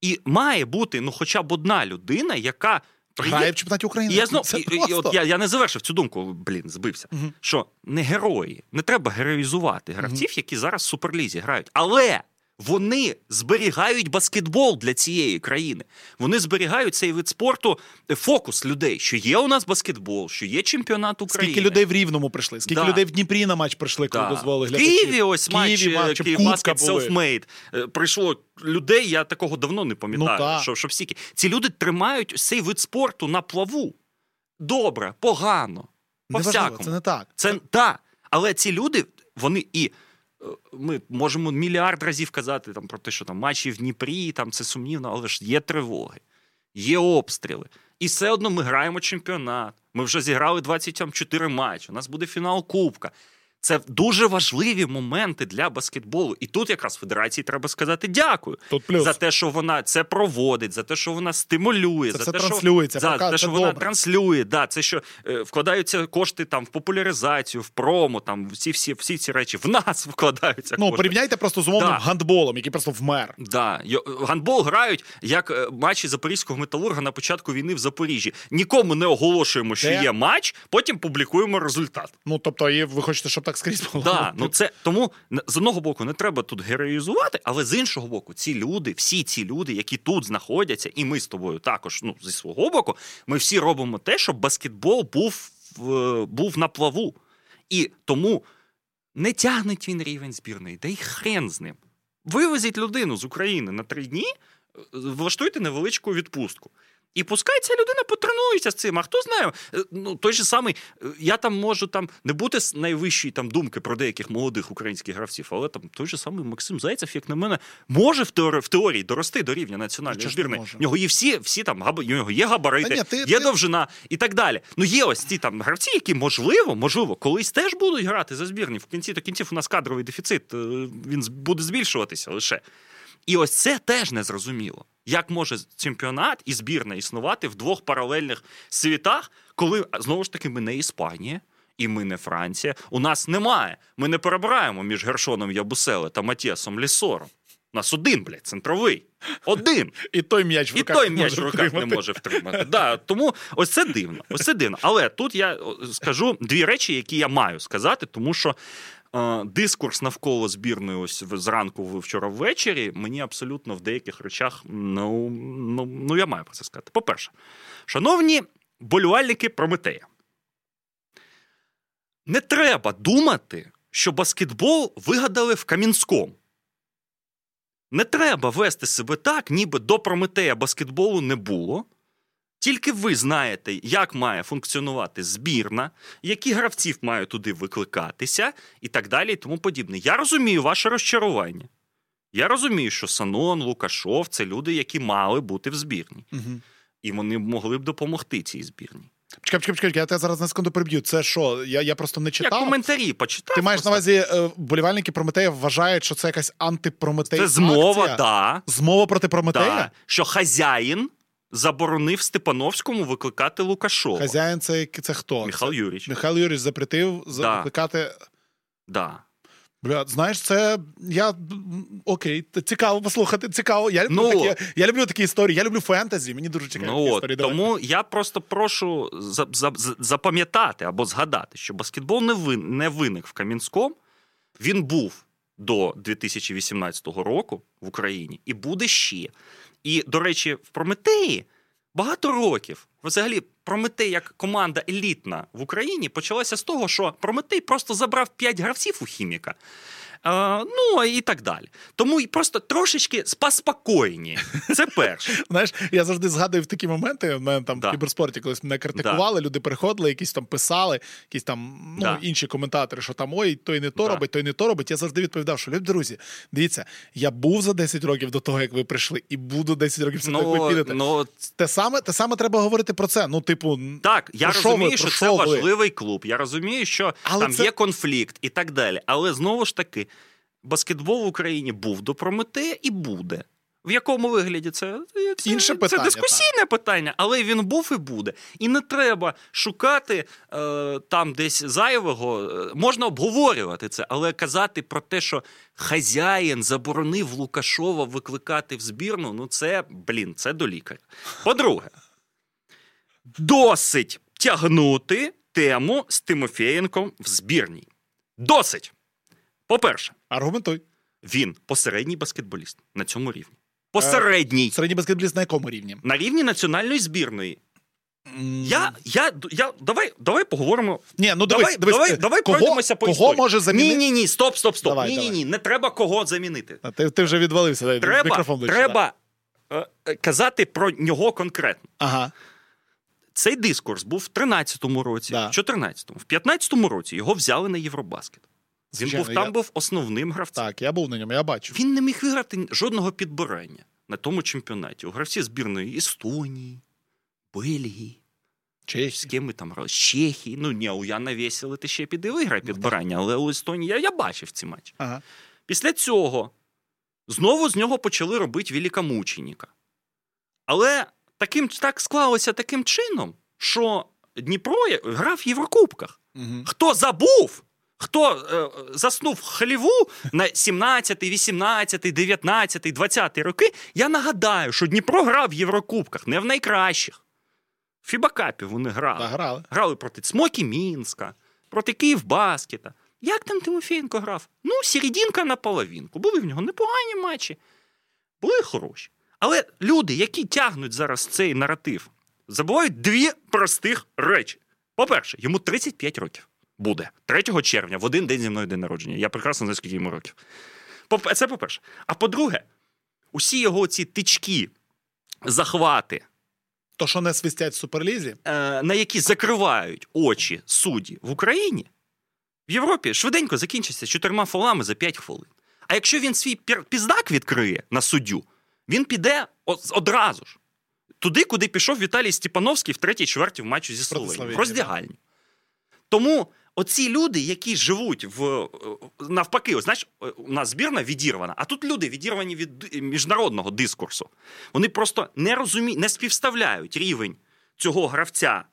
і має бути ну, хоча б одна людина, яка Грає в чемпіонаті України. І я знов Це і, і, от я, я не завершив цю думку, блін, збився. Мгм. Що не герої, не треба героїзувати гравців, які зараз в суперлізі грають. Але вони зберігають баскетбол для цієї країни. Вони зберігають цей вид спорту, е, фокус людей, що є у нас баскетбол, що є чемпіонат України. Скільки людей в Рівному прийшли, скільки Да. людей в Дніпрі на матч прийшли, коли Да. дозволили В. Києві ось матч, Києві матч, Київ Кубка були. Self-Made. Е, Прийшло людей, я такого давно не пам'ятаю. Ну, що, що стільки. Ці люди тримають цей вид спорту на плаву. Добре, погано. По-всякому. це не так. Це так. Але ці люди, вони і. Е, Ми можемо мільярд разів казати там про те, що там матчі в Дніпрі, там це сумнівно, але ж є тривоги, є обстріли. І все одно ми граємо чемпіонат. Ми вже зіграли 24 матчі. У нас буде фінал Кубка. Це дуже важливі моменти для баскетболу. І тут якраз федерації треба сказати дякую Тут плюс. за те, що вона це проводить, за те, що вона стимулює, Це за все те, транслюється, що, за пока те, що вона добре. транслює, да, це що е, вкладаються кошти там в популяризацію, в промо, там всі всі всі ці речі в нас вкладаються. Ну, кошти. порівняйте просто з умовним Да. гандболом, який просто вмер. Да, гандбол грають як е, матчі запорізького металурга на початку війни в Запоріжжі. Нікому не оголошуємо, що Де? є матч, потім публікуємо результат. Ну, тобто, і ви хочете, щоб так скрізь було? Да, ну це тому з одного боку не треба тут героїзувати, але з іншого боку, ці люди, всі ці люди, які тут знаходяться, і ми з тобою також, ну зі свого боку, ми всі робимо те, щоб баскетбол був, був на плаву. І тому не тягнеть він рівень збірної, да й хрен з ним. Вивезіть людину з України на три дні, е, влаштуйте невеличку відпустку. І пускай ця людина потренується з цим. А хто знає, е, ну той же самий, е, я там можу там не бути з найвищої там думки про деяких молодих українських гравців, але там той же самий Максим Зайцев, як на мене, може в теорії, в теорії дорости до рівня національної збірної. В нього є всі, всі там габ- в нього є габарити, ні, ти- є ти- довжина і так далі. Ну є ось ці там гравці, які можливо, можливо, колись теж будуть грати за збірні. В кінці до кінців у нас кадровий дефіцит, е, він буде збільшуватися лише. І ось це теж незрозуміло. Як може чемпіонат і збірна існувати в двох паралельних світах, коли знову ж таки ми не Іспанія і ми не Франція. У нас немає. Ми не перебираємо між Гершоном Ябуселе та Матіасом Лісором. У нас один, блядь, центровий. Один. І той м'яч в І руках той не м'яч може в руках не може втримати. Да, тому ось це дивно. Ось це дивно. Але тут я скажу дві речі, які я маю сказати, тому що е, дискурс навколо збірної ось зранку вчора ввечері мені абсолютно в деяких речах ну, ну, ну я маю про це сказати. По-перше, шановні болювальники Прометея, не треба думати, що баскетбол вигадали в Кам'янському. Не треба вести себе так, ніби до Прометея баскетболу не було. Тільки ви знаєте, як має функціонувати збірна, які гравців мають туди викликатися, і так далі, і тому подібне. Я розумію ваше розчарування. Я розумію, що Санон, Лукашов це люди, які мали бути в збірні. Мгм. І вони могли б допомогти цій збірні. Чекай, чекай, чекай, я тебе зараз на секунду переб'ю. Це що? Я, я просто не Я читав. коментарі почитав. Ти маєш на увазі, е, болівальники Прометея вважають, що це якась антипрометей. Це змова, акція? да, Змова проти Прометея? да, що хазяїн заборонив Степановському викликати Лукашова. Хазяїн це, це хто? Михайло Юрійович. Михайло Юрійович запретив за- Да. викликати. Да. Бля, знаєш, це я окей, цікаво послухати. Цікаво. Я люблю Ну. такі. Я люблю такі історії. Я люблю фентезі. Мені дуже цікаво. Ну, історії. Давай. тому я просто прошу за, за- запам'ятати або згадати, що баскетбол не, вин, не виник в Кам'янському. Він був до 2018 року в Україні і буде ще. І, до речі, в Прометеї багато років. Взагалі, Прометей як команда елітна в Україні почалася з того, що Прометей просто забрав 5 гравців у хіміка. Ну і так далі. Тому і просто трошечки спокійні. Це перше. Знаєш, я завжди згадую в такі моменти. В мене там Да. в кіберспорті колись мене критикували, люди приходили, якісь там писали, якісь там ну, Да. інші коментатори, що там ой, той не то Да. робить, той не то робить. Я завжди відповідав, що любі друзі, дивіться, я був за 10 років до того, як ви прийшли, і буду 10 років після того, як ви підете. ну, Те саме, те саме треба говорити про це. Ну, типу, Так, я розумію, ви, що це ви? важливий клуб. Я розумію, що Але там це- є конфлікт і так далі. Але знову ж таки, баскетбол в Україні був до Прометея і буде. В якому вигляді це, це Інше питання, Це дискусійне питання, але він був і буде. І не треба шукати е, там десь зайвого. Е, Можна обговорювати це, але казати про те, що хазяїн заборонив Лукашова викликати в збірну, ну це, блін, це до лікаря. По-друге, досить тягнути тему з Тимофєєнком в збірній. Досить. По-перше, аргументуй. він посередній баскетболіст на цьому рівні. Посередній. Середній баскетболіст на якому рівні? На рівні національної збірної. М, Я, я, я, давай, давай поговоримо. Ні, ну дивись, давай, дивись, давай, е, давай кого, пройдемося по кого історії. може замінити? Ні, ні, ні, стоп, стоп, стоп. Давай, ні, ні, ні, не треба кого замінити. А Ти, ти вже відвалився, дай Треба, мікрофон ближче, треба е, е, казати про нього конкретно. Ага. Цей дискурс був в 13-му році, Да. в 14-му. В 15-му році його взяли на Євробаскет. Він Звичайно, був там я- був основним гравцем. Так, я був на ньому, я бачу. Він не міг виграти жодного підбирання на тому чемпіонаті. У гравці збірної Естонії, Бельгії, Чехії. З ким ми там грали? З Чехії. Ну ні, у Яна Весіли ти ще піди виграй ну, підбирання, але у Естонії я, я бачив ці матчі. Ага. Після цього знову з нього почали робити великомученіка. Але таким, так склалося таким чином, що Дніпро грав в Єврокубках. Угу. Хто забув? Хто е, заснув халіву на 17, 18, 19, 20 роки, я нагадаю, що Дніпро грав в Єврокубках, не в найкращих. В Фібакапі вони грали. Да, грали. Грали проти Смокі Мінська, проти Київбаскета. Як там Тимофєнко грав? Ну, серединка на половинку. Були в нього непогані матчі, були хороші. Але люди, які тягнуть зараз цей наратив, забувають дві простих речі. По-перше, йому 35 років буде 3 червня, в один день зі мною день народження. Я прекрасно знаю, скільки йому років. Це по-перше. А по-друге, усі його ці тички, захвати. То, що не свистять в суперлізі, е, на які закривають очі судді в Україні, в Європі швиденько закінчиться чотирма фолами за 5 хвилин. А якщо він свій піздак відкриє на суддю, він піде одразу ж. Туди, куди пішов Віталій Степановський в третій чверті в матчі зі Словенією. в роздягальні. Тому оці люди, які живуть в навпаки, ось, знаєш, у нас збірна відірвана, а тут люди відірвані від міжнародного дискурсу. Вони просто не розуміють, не співставляють рівень цього гравця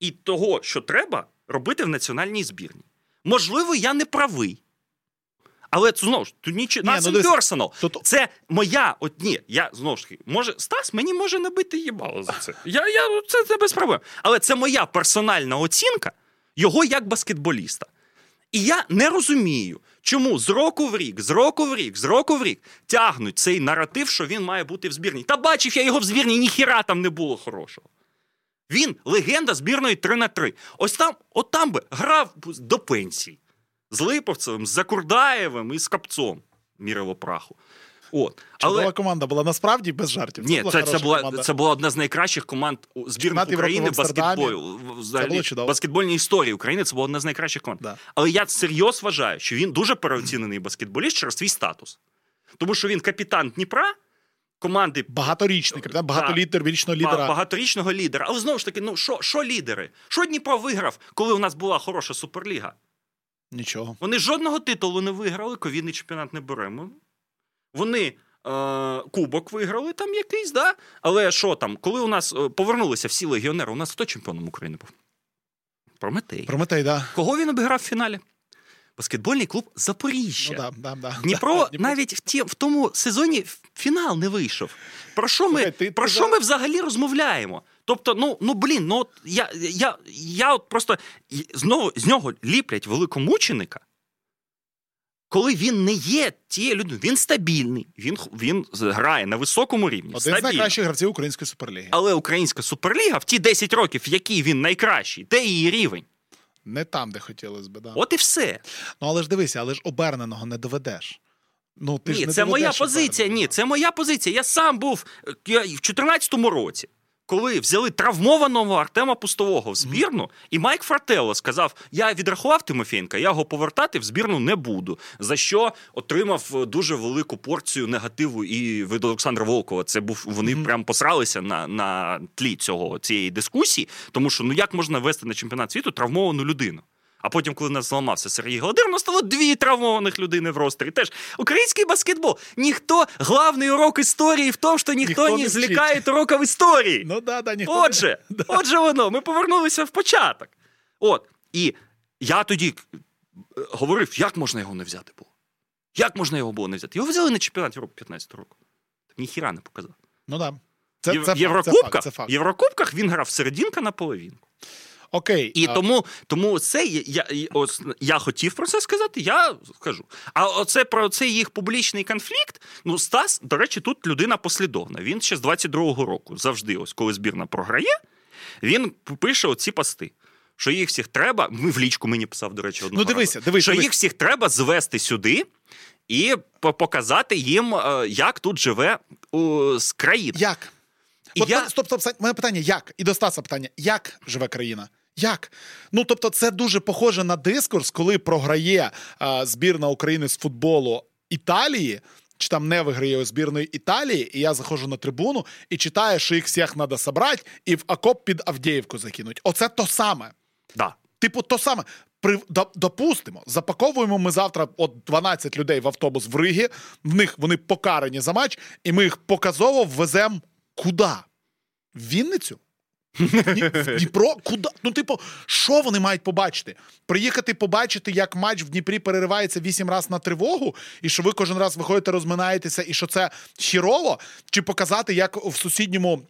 і того, що треба робити в національній збірні. Можливо, я не правий. Але це знову ж тут нічого Нас ну, персонал. Тут... Це моя от ні, я знову ж таки, може, Стас мені може набити їбало за це. Я, я, Це це без проблем. Але це моя персональна оцінка його як баскетболіста. І я не розумію, чому з року в рік, з року в рік, з року в рік тягнуть цей наратив, що він має бути в збірній. Та бачив я його в збірні, ніхіра там не було хорошого. Він легенда збірної 3 на 3. Ось там, от там би грав до пенсії з Липовцевим, з Закурдаєвим і з Капцом мірево праху. От. Чудова Але... команда була насправді без жартів. Ні, це, це, була це була одна з найкращих команд збірних України баскетболу. Взагалі, баскетбольній історії України це була одна з найкращих команд. Да. Але я серйозно вважаю, що він дуже переоцінений баскетболіст через свій статус. Тому що він капітан Дніпра. Команди багаторічний капітан, багатолітер, вічного лідера. Багаторічного лідера. Але знову ж таки, ну що що лідери? Що Дніпро виграв, коли у нас була хороша суперліга? Нічого. Вони жодного титулу не виграли, ковідний чемпіонат не беремо. Вони е, кубок виграли там якийсь, да? але що там, коли у нас е, повернулися всі легіонери, у нас хто чемпіоном України був? Прометей. Прометей, да. Кого він обіграв в фіналі? Баскетбольний клуб Запоріжжя. Ну, да, да, да, Дніпро да, навіть в ті, в тому сезоні фінал не вийшов. Про що ми Слухай, ти, про ти, що ти... ми взагалі розмовляємо? Тобто, ну ну блін, ну я я, я от просто знову з нього ліплять великомученика, коли він не є тією людиною, він стабільний, він він грає на високому рівні. Один з найкращих гравців української суперліги. Але українська суперліга в ті 10 років, в які він найкращий, де її рівень. Не там, де хотілося б, да. От і все. Ну але ж дивися, але ж оберненого не доведеш. Ну, ти Ні, ж не це моя позиція. Ні, це моя позиція. Я сам був я, в 2014 році коли взяли травмованого Артема Пустового в збірну, і Майк Фрателло сказав: Я відрахував Тимофєнка, я його повертати в збірну не буду. За що отримав дуже велику порцію негативу і від Олександра Волкова. Це був вони mm-hmm. прям посралися на на тлі цього цієї дискусії, тому що ну як можна вести на чемпіонат світу травмовану людину? А потім, коли нас зламався Сергій Голодир, у нас стало дві травмованих людини в ростері. Теж український баскетбол. Ніхто главний урок історії в тому, що ніхто, ніхто не злікає уроків історії. Ну да, да, ніхто Отже, не... отже, воно. Ми повернулися в початок. От. І я тоді е, говорив, як можна його не взяти було? Як можна його було не взяти? Його взяли на чемпіонат Європи 15 року. Ніхіра не показав. Ну да. Це, Єв... це, Єврокубках, це факт, це факт. Єврокубках він грав серединка на половинку. Окей. І а... тому тому це я ось, я хотів про це сказати, я скажу. А оце про цей їх публічний конфлікт. Ну, Стас, до речі, тут людина послідовна. Він ще з 22-го року завжди, ось коли збірна програє, він пише оці пости. Що їх всіх треба, ми в лічку мені писав, до речі, одного Ну, дивися, разу, дивись, що дивись. їх всіх треба звести сюди і показати їм, е, як тут живе з країна. Як? І От, я... Стоп, стоп, стоп, моє питання: як? І до Стаса питання: як живе країна? Як? Ну тобто, це дуже похоже на дискурс, коли програє а, збірна України з футболу Італії. чи там не виграє у збірної Італії, і я заходжу на трибуну і читаю, що їх всіх треба собрати і в окоп під Авдіївку закинуть. Оце то саме. Да. Типу, то саме. При, допустимо, запаковуємо ми завтра от 12 людей в автобус в Ригі, в них вони покарані за матч, і ми їх показово ввеземо куди? В Вінницю? В Дніпро? Куди? Ну, типу, що вони мають побачити? Приїхати побачити, як матч в Дніпрі переривається вісім разів на тривогу, і що ви кожен раз виходите, розминаєтеся, і що це хірово? Чи показати, як в сусідньому.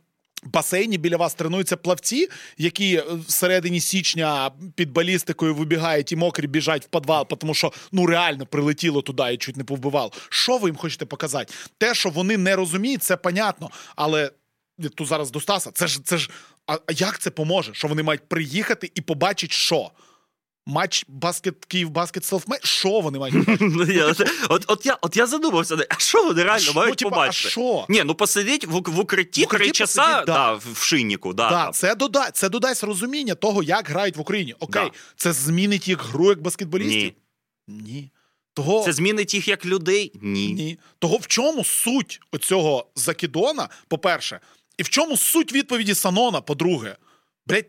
Басейні біля вас тренуються плавці, які всередині січня під балістикою вибігають і мокрі біжать в підвал, тому що ну реально прилетіло туди і чуть не повбивало. Що ви їм хочете показати? Те, що вони не розуміють, це понятно. Але тут зараз до Стаса, це ж це ж а як це поможе? Що вони мають приїхати і побачити, що? Матч баскет Київ баскет Selfmade? Що вони мають от, от, я от я задумався, а що вони реально мають ну, побачити? А що? Ні, ну посидіть в, укритті три часа да. В шиніку. Да, да, це додасть це додасть розуміння того, як грають в Україні. Окей, це змінить їх гру як баскетболістів? Ні. Ні. Того... Це змінить їх як людей? Ні. Ні. Того в чому суть оцього закидона, по-перше, і в чому суть відповіді Санона, по-друге? Блять,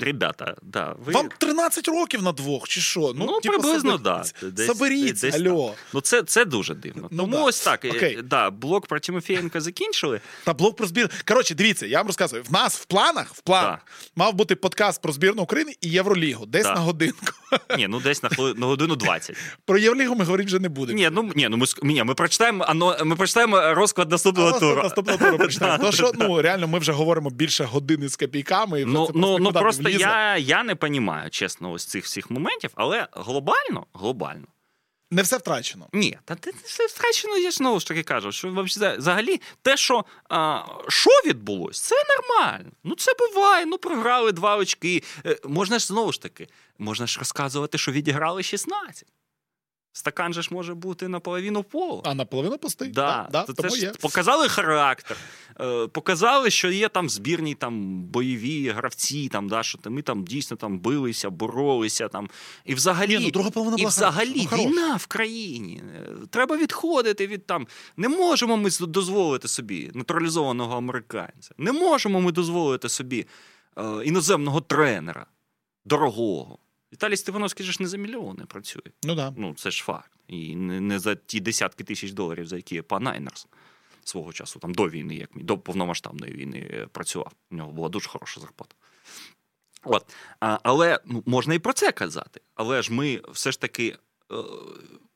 Ребята, да, ви... Вам 13 років на двох, чи що? Ну, ну типу, приблизно, так. Да. Соберіться, алло. Ну, це це дуже дивно. Ну, Тому да. ось так. Окей. Да, блок про Тимофієнка закінчили. Та блок про збір. Коротше, дивіться, я вам розказую. В нас в планах в планах да. мав бути подкаст про збірну України і Євролігу. Десь да. на годинку. Ні, ну десь на хвили... на годину 20. Про Євролігу ми говорити вже не будемо. Ні, ну ні, ну ми ні, ми прочитаємо, ано, ми прочитаємо розклад наступного туру. Наступного туру прочитаємо. Тому що ну реально ми вже говоримо більше години з копійками. І ну, ну, ну просто я, я не розумію, чесно, ось цих всіх моментів, але глобально, глобально. Не все втрачено. Ні, та не все втрачено, я знову ж таки кажу, що взагалі те, що а, що відбулось, це нормально. Ну це буває. Ну програли два очки. Можна ж знову ж таки, можна ж розказувати, що відіграли 16. Стакан же ж може бути наполовину пола. А наполовину пустий. Да. Да, да, це ж є. Показали характер, е, показали, що є там збірні там бойові гравці, там, да, що ми там дійсно там билися, боролися. Там. І взагалі, Ні, ну, друга половина і взагалі ну, війна в країні. Треба відходити від там. Не можемо ми дозволити собі натуралізованого американця. Не можемо ми дозволити собі е, іноземного тренера дорогого. Віталій Стефановський ж не за мільйони працює. Ну да. Ну це ж факт. І не, не за ті десятки тисяч доларів, за які пан Найнерс свого часу, там до війни, як до повномасштабної війни працював. У нього була дуже хороша зарплата. От. А, Але ну, можна і про це казати. Але ж ми все ж таки е,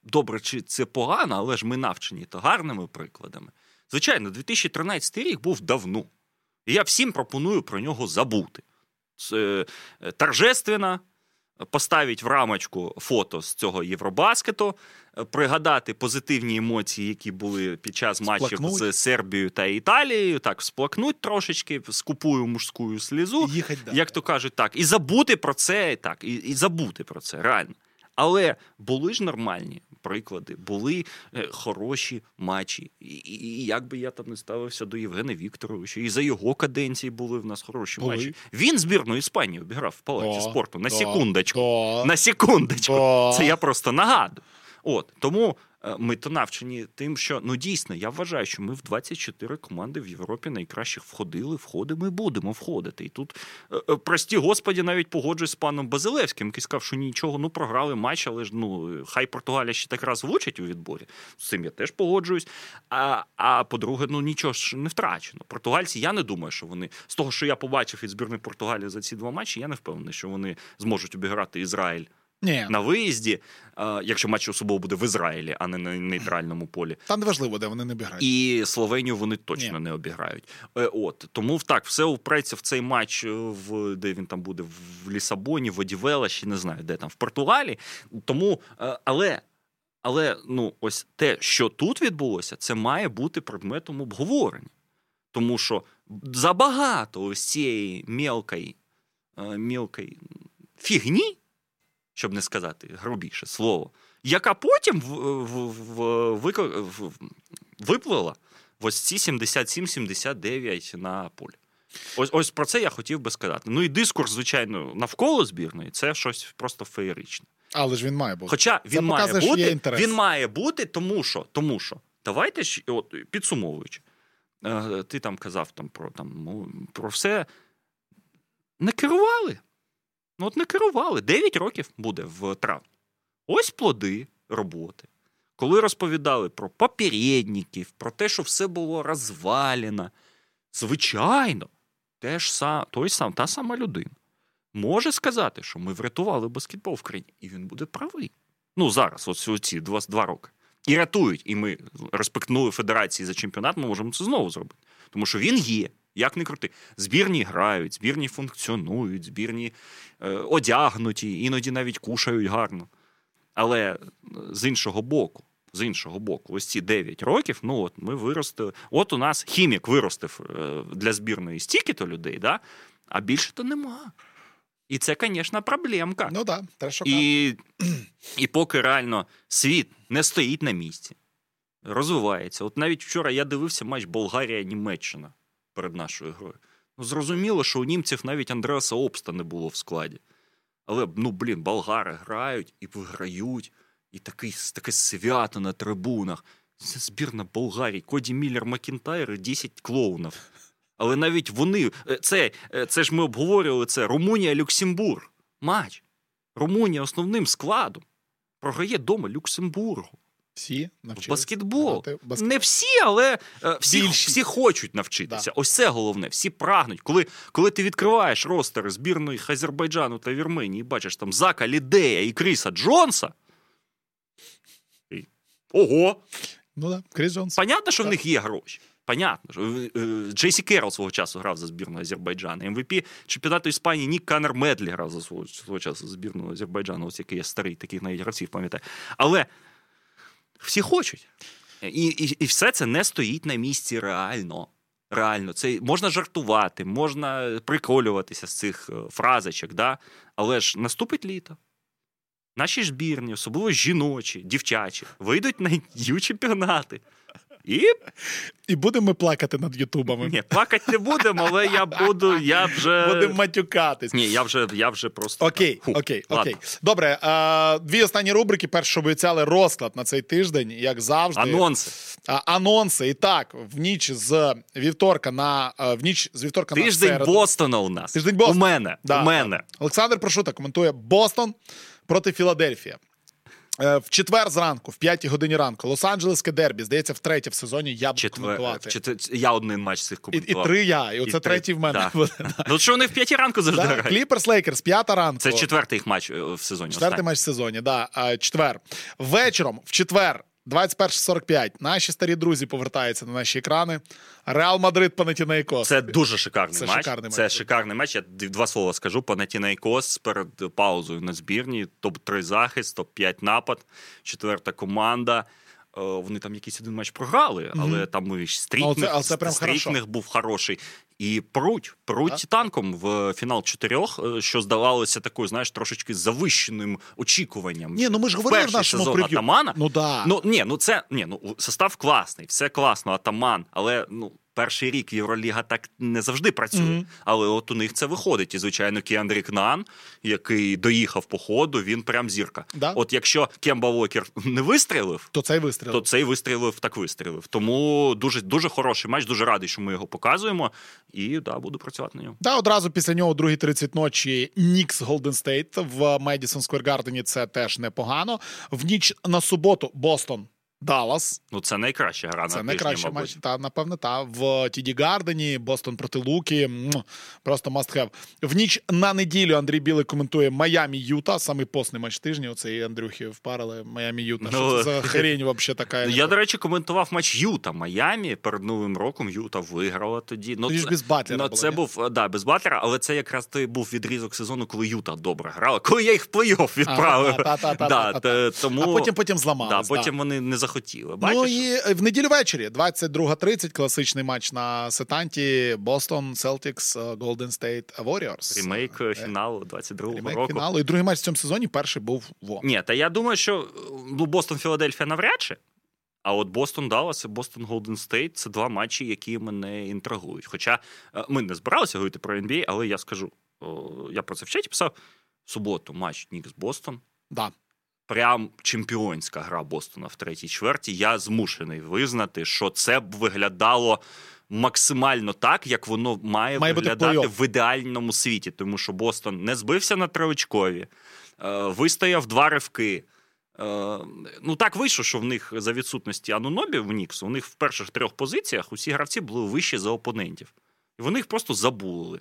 добре, чи це погано, але ж ми навчені то гарними прикладами. Звичайно, 2013 рік був давно. І я всім пропоную про нього забути. Це торжественно, Поставить в рамочку фото з цього Євробаскету, пригадати позитивні емоції, які були під час матчів з Сербією та Італією, так сплакнуть трошечки, скупую мужську слізу, Їхать, як то кажуть, так, і забути про це, так, і, і забути про це реально. Але були ж нормальні приклади, були е, хороші матчі. І, і, і як би я там не ставився до Євгена Вікторовича, і за його каденції були в нас хороші були. матчі. Він збірну Іспанії обіграв в палаці да, спорту на да, секундочку. Да, на секундочку. Це я просто нагадую. От тому ми то навчені тим, що ну дійсно я вважаю, що ми в 24 команди в Європі найкращих входили, входимо і будемо входити. І тут прості господі навіть погоджуюсь з паном Базилевським, який сказав, що нічого, ну програли матч, але ж ну хай Португалія ще так раз влучить у відборі. З цим я теж погоджуюсь. А а по-друге, ну нічого ж не втрачено. Португальці, я не думаю, що вони з того, що я побачив від збірної Португалії за ці два матчі, я не впевнений, що вони зможуть обіграти Ізраїль. Ні. на виїзді, якщо матч особливо буде в Ізраїлі, а не на нейтральному полі. Там не важливо, де вони не обіграють. І Словенію вони точно Ні. не обіграють. Е, от тому так, все впреться в цей матч, е, в де він там буде в Лісабоні, в Одівела, ще не знаю, де там в Португалі. Тому, е, але. Але ну, ось те, що тут відбулося, це має бути предметом обговорення. Тому що забагато ось цієї мілкої, мілкої фігні щоб не сказати грубіше слово, яка потім в, в, в, виплила в ось ці 77-79 на полі. Ось ось про це я хотів би сказати. Ну і дискурс, звичайно, навколо збірної це щось просто феєричне. Але ж він має бути. Хоча Це він має показує, що є бути, він має бути, тому що, тому що давайте ж, от, підсумовуючи, е, ти там казав там про там ну, про все. Не керували. Ну, от не керували. 9 років буде в травні. Ось плоди роботи. Коли розповідали про попередників, про те, що все було розвалено, звичайно, теж сам, той сам, та сама людина може сказати, що ми врятували баскетбол в країні, і він буде правий. Ну, зараз, ось ці два, два роки. І рятують, і ми респектнули федерації за чемпіонат, ми можемо це знову зробити. Тому що він є, як не крути. Збірні грають, збірні функціонують, збірні е, одягнуті, іноді навіть кушають гарно. Але е, з іншого боку, з іншого боку, ось ці 9 років, ну от ми виростили. От у нас хімік виростив е, для збірної стільки-то людей, да? а більше то нема. І це, звісно, проблемка. Ну так. І, і поки реально світ не стоїть на місці, розвивається. От навіть вчора я дивився матч Болгарія-Німеччина перед нашою грою. Ну, зрозуміло, що у німців навіть Андреаса Обста не було в складі. Але, ну, блін, болгари грають і виграють, і такий, таке свято на трибунах. Це збірна Болгарії, Коді Міллер Макінтайр і 10 клоунів. Але навіть вони. е, Це, е, це ж ми обговорювали це Румунія-Люксембург. Матч. Румунія основним складом програє дома Люксембургу. Всі навчилися баскетбол. баскетбол. Не всі, але е, всі, Більшість. всі хочуть навчитися. Ось це головне. Всі прагнуть. Коли, коли ти відкриваєш ростер збірної Азербайджану та Вірменії, і бачиш там Зака Лідея і Кріса Джонса. і Ого! Ну так, Кріс Джонс. Понятно, що в них є гроші. Понятно, що е, е, Джейсі Керрол свого часу грав за збірну Азербайджану. МВП чемпіонату Іспанії Нік Канер Медлі грав за свого, свого часу за збірну Азербайджану, ось який я старий, таких навіть гравців пам'ятаю. Але всі хочуть. І, і, і все це не стоїть на місці реально. Реально, це можна жартувати, можна приколюватися з цих е, фразочок, да? але ж наступить літо. Наші збірні, особливо жіночі, дівчачі, вийдуть на ю чемпіонати. І І будемо ми плакати над Ютубами. ні, плакати не будемо, але я буду, я вже. Будемо матюкатись. Ні, я вже, я вже просто. Окей, Фу, окей, ладно. окей. Добре, е, дві останні рубрики. Перше, що обіцяли розклад на цей тиждень, як завжди. Анонси. А, анонси. І так, в ніч з вівторка на е, в ніч з вівторка на Тиждень середу. Бостона у нас. Тиждень Бостона. У мене. Да, у мене. Олександр Прошута коментує Бостон проти Філадельфія. Е, В четвер зранку, в п'ятій годині ранку, Лос-Анджелеске дербі, здається, втретє в сезоні я буду Четвер... коментувати. Четвер... Я один матч цих І, і три я, і оце і третій в мене Да. буде. Ну, що вони в п'ятій ранку завжди Да, грають? Кліперс Лейкерс, п'ята ранку. Це четвертий їх матч е, в сезоні. Четвертий останній. матч в сезоні, да. Четвер. Вечором, в четвер, 21.45, наші старі друзі повертаються на наші екрани. Реал Мадрид Панатінейкос. Це дуже шикарний Це матч. шикарний це матч. шикарний матч. Я два слова скажу. Панатінайкос перед паузою на збірні. Топ-3 захист, топ-5 напад, четверта команда. Е, Вони там якийсь один матч програли, але там і стрітних, Але це- але це стрітних був хороший. І пруть, пруть танком в фінал чотирьох, е, що здавалося такою, знаєш, трошечки завищеним очікуванням. Ні, ну ми ж говорили в нашому сезон прев'ю. Атамана. Ну да. Ну ні, ну це ні, ну состав класний, все класно, атаман, але ну. Перший рік Євроліга так не завжди працює, Мгм. але от у них це виходить. І, звичайно, Кіандрік Нан, який доїхав по ходу, він прям зірка. Да. От якщо Кемба Вокер не вистрілив, То цей вистріл. то цей вистрілив так вистрілив. Тому дуже дуже хороший матч, дуже радий, що ми його показуємо. І да, буду працювати на ньому. Да, одразу після нього, о 2.30 ночі, Нікс Голден Стейт в Медісон Сквер Гардені. Це теж непогано. В ніч на суботу Бостон. Даллас. Ну це найкраща гра Це на найкращий тижні, матч. мабуть. Та напевне, та в Тіді Гардені, Бостон проти Луки. Просто must have. В ніч на неділю Андрій Білий коментує Майамі Юта. Самий постний матч тижня. Оцей Андрюхи впарили. Майамі Юта. Що Ну, це за хрень взагалі така? Я, до речі, коментував матч Юта Майамі перед Новим роком. Юта виграла тоді. Ну, Тоді ж без Батлера Ну, було, це ні? був да, без Батлера, але це якраз той був відрізок сезону, коли Юта добре грала, коли я їх в плей-офф відправив. та, та, та, Да, тому... А потім потім зламались. да, потім вони не захотіли. Ну Бачиш? і в неділю ввечері, 22.30, класичний матч на сетанті Бостон, Селтікс, Голден Стейт Warriors. Ремейк е, фіналу 22-го Ремейк року. фіналу. І другий матч в цьому сезоні перший був во. Ні, та я думаю, що ну, Бостон Філадельфія навряд чи. А от Бостон Даллас і Бостон Голден Стейт це два матчі, які мене інтригують. Хоча е, ми не збиралися говорити про NBA, але я скажу: я про це в чаті писав. В суботу матч Нікс Бостон. Да. Прям чемпіонська гра Бостона в третій чверті. Я змушений визнати, що це б виглядало. Максимально так, як воно має, Має виглядати в ідеальному світі, тому що Бостон не збився на тривочкові, е, вистояв два ривки. Е, ну так вийшло, що в них за відсутності Анунобі в Ніксу, у них в перших трьох позиціях усі гравці були вищі за опонентів. І вони їх просто забули.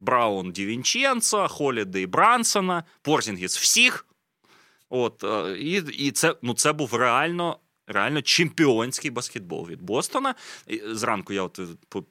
Браун Ді Вінченца, Холідей Брансона, Порзінгіс всіх. От, е, і, і це, ну, це був реально. Реально чемпіонський баскетбол від Бостона. Зранку я от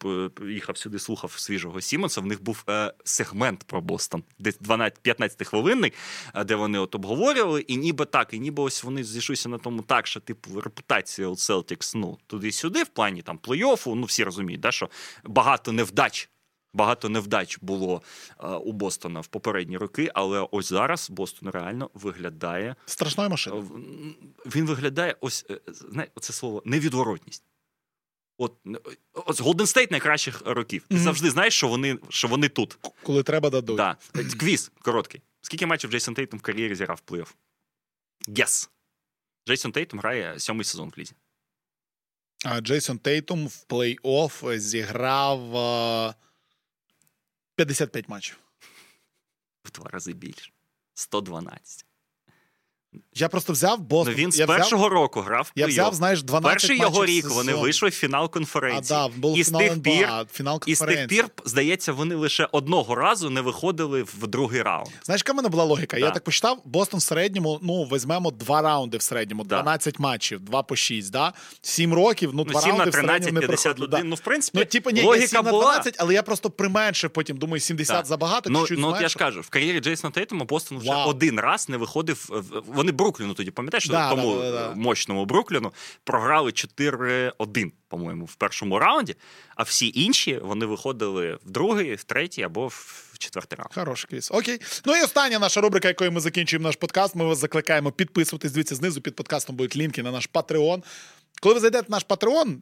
е, їхав сюди, слухав свіжого Сімонса. В них був е, сегмент про Бостон, десь 12 15 хвилинний, е, де вони от обговорювали, і ніби так, і ніби ось вони зійшлися на тому так, що типу репутація у Celtics, ну туди-сюди, в плані там плей-оффу. Ну всі розуміють, да, що багато невдач. Багато невдач було е, у Бостона в попередні роки, але ось зараз Бостон реально виглядає Страшною Е, машиною. він виглядає ось е, знає, це слово невідворотність. От, ось Golden State найкращих років. Ти Мгм. завжди знаєш, що вони, що вони тут. Коли треба дадуть. Да. Квіз короткий. Скільки матчів Джейсон Тейтум в кар'єрі зіграв плей-офф? Гес. Джейсон Тейтум грає сьомий сезон в лізі. А Джейсон Тейтум в плей-офф зіграв 55 матчів. В два рази більше. 112. Я просто взяв Бостон. Ну, він з я взяв, першого року грав я взяв, знаєш, 12 Перший його рік вони вийшли в фінал А, конференції. да, був І з фінал тих НБА, пір- фінал І з тих пір, здається, вони лише одного разу не виходили в другий раунд. Знаєш, яка в мене була логіка? Да. Я так почитав, Бостон в середньому, ну, візьмемо два раунди в середньому, Да. матчів, 2 по 6, да? 7 років, ну, Ну, 2 7 на раунди в 13, середньому не 51. проходили. Да. Ну, в принципі, Ну, типу, ні, логіка 7 на була. але я просто применшив потім, думаю, 70 Так. забагато, Ну, чуть-чуть ну я ж кажу, в кар'єрі Джейсона Тейтума Бостон вже один раз не виходив. Вони Брукліну тоді, пам'ятаєш, Да, тому да, да, да. е, мощному Брукліну програли 4-1, по-моєму, в першому раунді, а всі інші вони виходили в другий, в третій або в четвертий раунд. Хороший квіз. Окей. Ну і остання наша рубрика, якою ми закінчуємо наш подкаст. Ми вас закликаємо підписуватись. Дивіться, знизу під подкастом будуть лінки на наш Patreon. Коли ви зайдете в наш Patreon,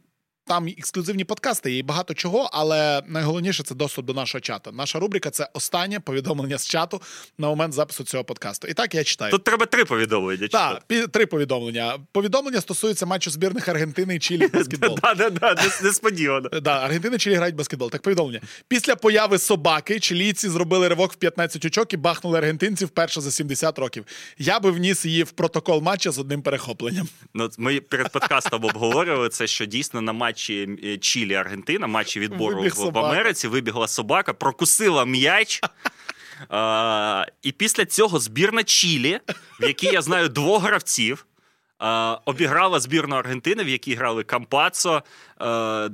там ексклюзивні подкасти і багато чого, але найголовніше це доступ до нашого чату. Наша рубрика це останнє повідомлення з чату на момент запису цього подкасту. І так я читаю. Тут треба три повідомлення. Так, три повідомлення. Повідомлення стосуються матчу збірних Аргентини і Чилі в баскетбол. Несподівано. Аргентина і Чилі грають баскетбол. Так повідомлення. Після появи собаки чилійці зробили ривок в 15 очок і бахнули аргентинців вперше за 70 років. Я би вніс її в протокол матча з одним перехопленням. Ну, ми перед подкастом обговорювали це, що дійсно на матчі е, Чилі Аргентина, матчі відбору Вибіг в, собака. Америці, вибігла собака, прокусила м'яч. А, і після цього збірна Чилі, в якій я знаю двох гравців. а, обіграла збірну Аргентини, в якій грали Кампацо,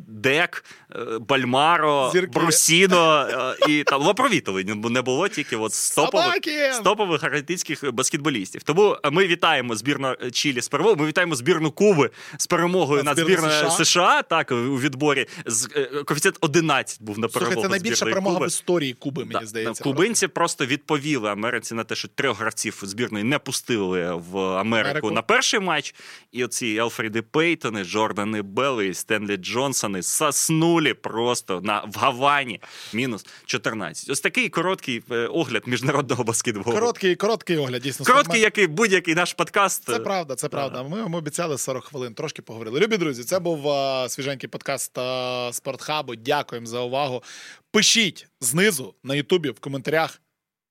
Дек, е, Бальмаро, Зірки. Брусіно е, і там Лапровітовий не було тільки от з топових, Собаки! з топових аргентинських баскетболістів. Тому ми вітаємо збірну Чилі з перемогою. Ми вітаємо збірну Куби з перемогою над збірну збірною США? США. Так у відборі з е, коефіцієнт 11 був на перемогу. Слухай, це найбільша перемога Куби. в історії Куби, мені Да, здається. Кубинці просто відповіли Америці на те, що трьох гравців збірної не пустили в Америку, Америку. на перший матч. І оці Елфріди Пейтони, Джордани Белли, Стенлі Джонсони заснули просто на в Гавані. Мінус 14. Ось такий короткий е, огляд міжнародного баскетболу. Короткий, короткий огляд, дійсно. Короткий, як і будь-який наш подкаст. Це правда, це правда. Ми вам обіцяли 40 хвилин, трошки поговорили. Любі друзі, це був е, свіженький подкаст е, Спортхабу. Дякуємо за увагу. Пишіть знизу на Ютубі в коментарях,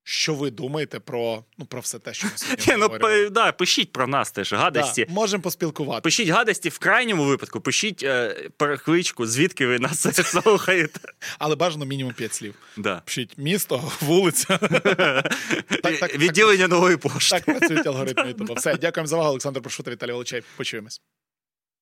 що ви думаєте про, ну, про все те, що ми сьогодні Ні, ну, да, пишіть про нас теж гадості. Да, можемо поспілкуватися. Пишіть гадості в крайньому випадку, пишіть е, перекличку, звідки ви нас слухаєте. Але бажано мінімум 5 слів. Да. Пишіть місто, вулиця. так, так, Відділення нової пошти. так працюють алгоритми Ютуба. Все, дякуємо за увагу. Олександр Прошута, Віталій Волочай. Почуємось.